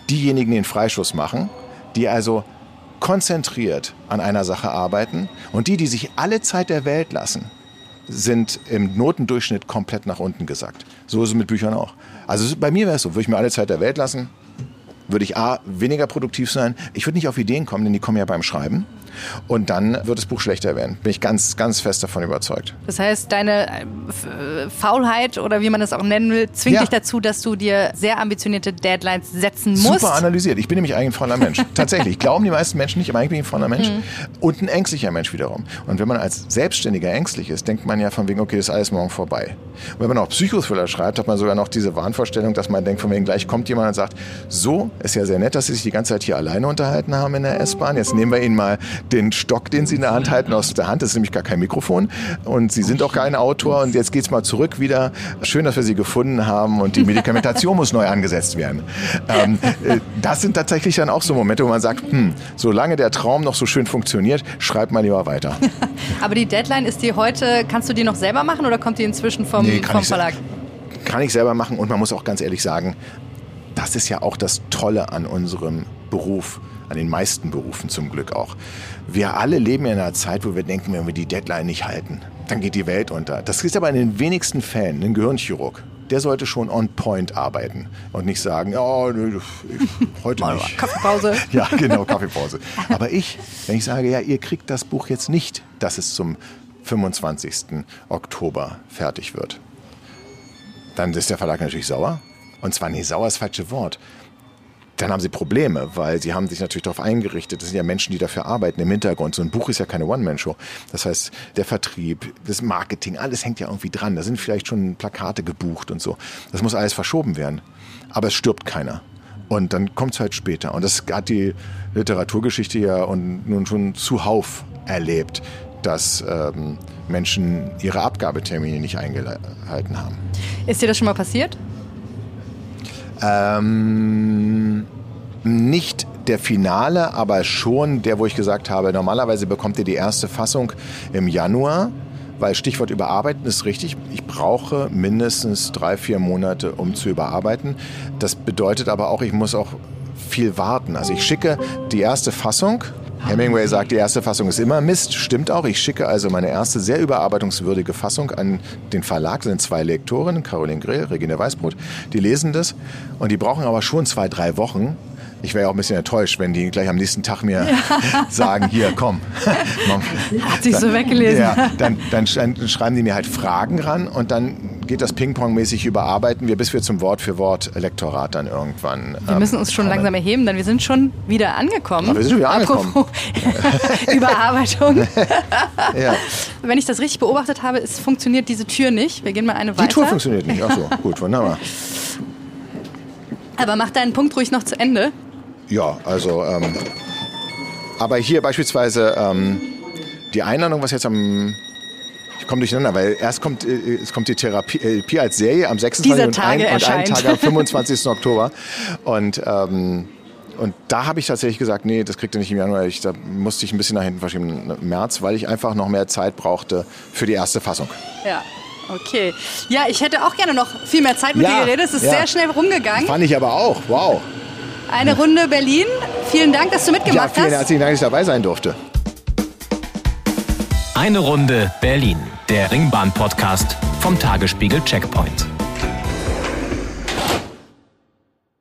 Diejenigen, die den Freischuss machen, die also konzentriert an einer Sache arbeiten und die, die sich alle Zeit der Welt lassen, sind im Notendurchschnitt komplett nach unten gesackt. So ist es mit Büchern auch. Also bei mir wäre es so, würde ich mir alle Zeit der Welt lassen, würde ich A, weniger produktiv sein. Ich würde nicht auf Ideen kommen, denn die kommen ja beim Schreiben. Und dann wird das Buch schlechter werden. Bin ich ganz, ganz fest davon überzeugt. Das heißt, deine äh, Faulheit oder wie man das auch nennen will, zwingt ja. dich dazu, dass du dir sehr ambitionierte Deadlines setzen musst. Super analysiert. Ich bin nämlich eigentlich ein fauler Mensch. Tatsächlich. Glauben die meisten Menschen nicht, aber eigentlich bin ich ein fauler Mensch. Mhm. Und ein ängstlicher Mensch wiederum. Und wenn man als Selbstständiger ängstlich ist, denkt man ja von wegen, okay, ist alles morgen vorbei. Und wenn man auch Psychothriller schreibt, hat man sogar noch diese Wahnvorstellung, dass man denkt, von wegen gleich kommt jemand und sagt, so, ist ja sehr nett, dass Sie sich die ganze Zeit hier alleine unterhalten haben in der S-Bahn. Jetzt nehmen wir Ihnen mal den Stock, den Sie in der Hand halten, aus der Hand. Das ist nämlich gar kein Mikrofon. Und Sie sind auch kein Autor. Und jetzt geht's mal zurück wieder. Schön, dass wir Sie gefunden haben. Und die Medikamentation muss neu angesetzt werden. Ähm, äh, das sind tatsächlich dann auch so Momente, wo man sagt, hm, solange der Traum noch so schön funktioniert, schreibt mal lieber weiter. Aber die Deadline ist die heute, kannst du die noch selber machen oder kommt die inzwischen vom, Nee, vom ich, Verlag? Kann ich selber machen. Und man muss auch ganz ehrlich sagen, das ist ja auch das Tolle an unserem Beruf, an den meisten Berufen zum Glück auch. Wir alle leben in einer Zeit, wo wir denken, wenn wir die Deadline nicht halten, dann geht die Welt unter. Das ist aber in den wenigsten Fällen ein Gehirnchirurg. Der sollte schon on point arbeiten und nicht sagen, oh, nö, ich, heute nicht. Kaffeepause. Ja, genau, Kaffeepause. Aber ich, wenn ich sage, ja, ihr kriegt das Buch jetzt nicht, dass es zum 25. Oktober fertig wird, dann ist der Verlag natürlich sauer. Und zwar, nee, sauer ist das falsche Wort. Dann haben sie Probleme, weil sie haben sich natürlich darauf eingerichtet. Das sind ja Menschen, die dafür arbeiten im Hintergrund. So ein Buch ist ja keine One-Man-Show. Das heißt, der Vertrieb, das Marketing, alles hängt ja irgendwie dran. Da sind vielleicht schon Plakate gebucht und so. Das muss alles verschoben werden. Aber es stirbt keiner. Und dann kommt es halt später. Und das hat die Literaturgeschichte ja und nun schon zuhauf erlebt, dass ähm, Menschen ihre Abgabetermine nicht eingehalten haben. Ist dir das schon mal passiert? Ähm, nicht der Finale, aber schon der, wo ich gesagt habe, normalerweise bekommt ihr die erste Fassung im Januar, weil Stichwort überarbeiten ist richtig. Ich brauche mindestens drei, vier Monate, um zu überarbeiten. Das bedeutet aber auch, ich muss auch viel warten. Also ich schicke die erste Fassung. Hemingway sagt, die erste Fassung ist immer Mist. Stimmt auch. Ich schicke also meine erste sehr überarbeitungswürdige Fassung an den Verlag. Das sind zwei Lektorinnen, Caroline Grill, Regine Weißbrot. Die lesen das und die brauchen aber schon zwei, drei Wochen. Ich wäre auch ein bisschen enttäuscht, wenn die gleich am nächsten Tag mir sagen, hier, komm. Hat sich so weggelesen. Ja, dann, dann schreiben die mir halt Fragen ran und dann geht das Ping-Pong-mäßig überarbeiten wir, bis wir zum Wort für Wort Lektorat dann irgendwann. Wir müssen uns schon kommen. langsam erheben, denn wir sind schon wieder angekommen. Aber wir sind wieder angekommen. Apropos Überarbeitung. Ja. Wenn ich das richtig beobachtet habe, es funktioniert diese Tür nicht. Wir gehen mal eine Die weiter. Tour funktioniert nicht. Ach so, gut, wunderbar. Aber mach deinen Punkt ruhig noch zu Ende. Ja, also, ähm, aber hier beispielsweise ähm, die Einladung, was jetzt am ich komme durcheinander, weil erst kommt, äh, es kommt die Therapie äh, als Serie am 26. Dieser und, ein, und einen. Tag am 25. Oktober. Und, ähm, und da habe ich tatsächlich gesagt, nee, das kriegt ihr nicht im Januar. Ich, da musste ich ein bisschen nach hinten verschieben, im März, weil ich einfach noch mehr Zeit brauchte für die erste Fassung. Ja. Okay. Ja, ich hätte auch gerne noch viel mehr Zeit mit Ja, dir geredet. Es ist ja. sehr schnell rumgegangen. Fand ich aber auch. Wow. Eine Runde Berlin. Vielen Dank, dass du Ja, mitgemacht vielen hast. herzlichen Dank, dass ich dabei sein durfte. Eine Runde Berlin, der Ringbahn-Podcast vom Tagesspiegel Checkpoint.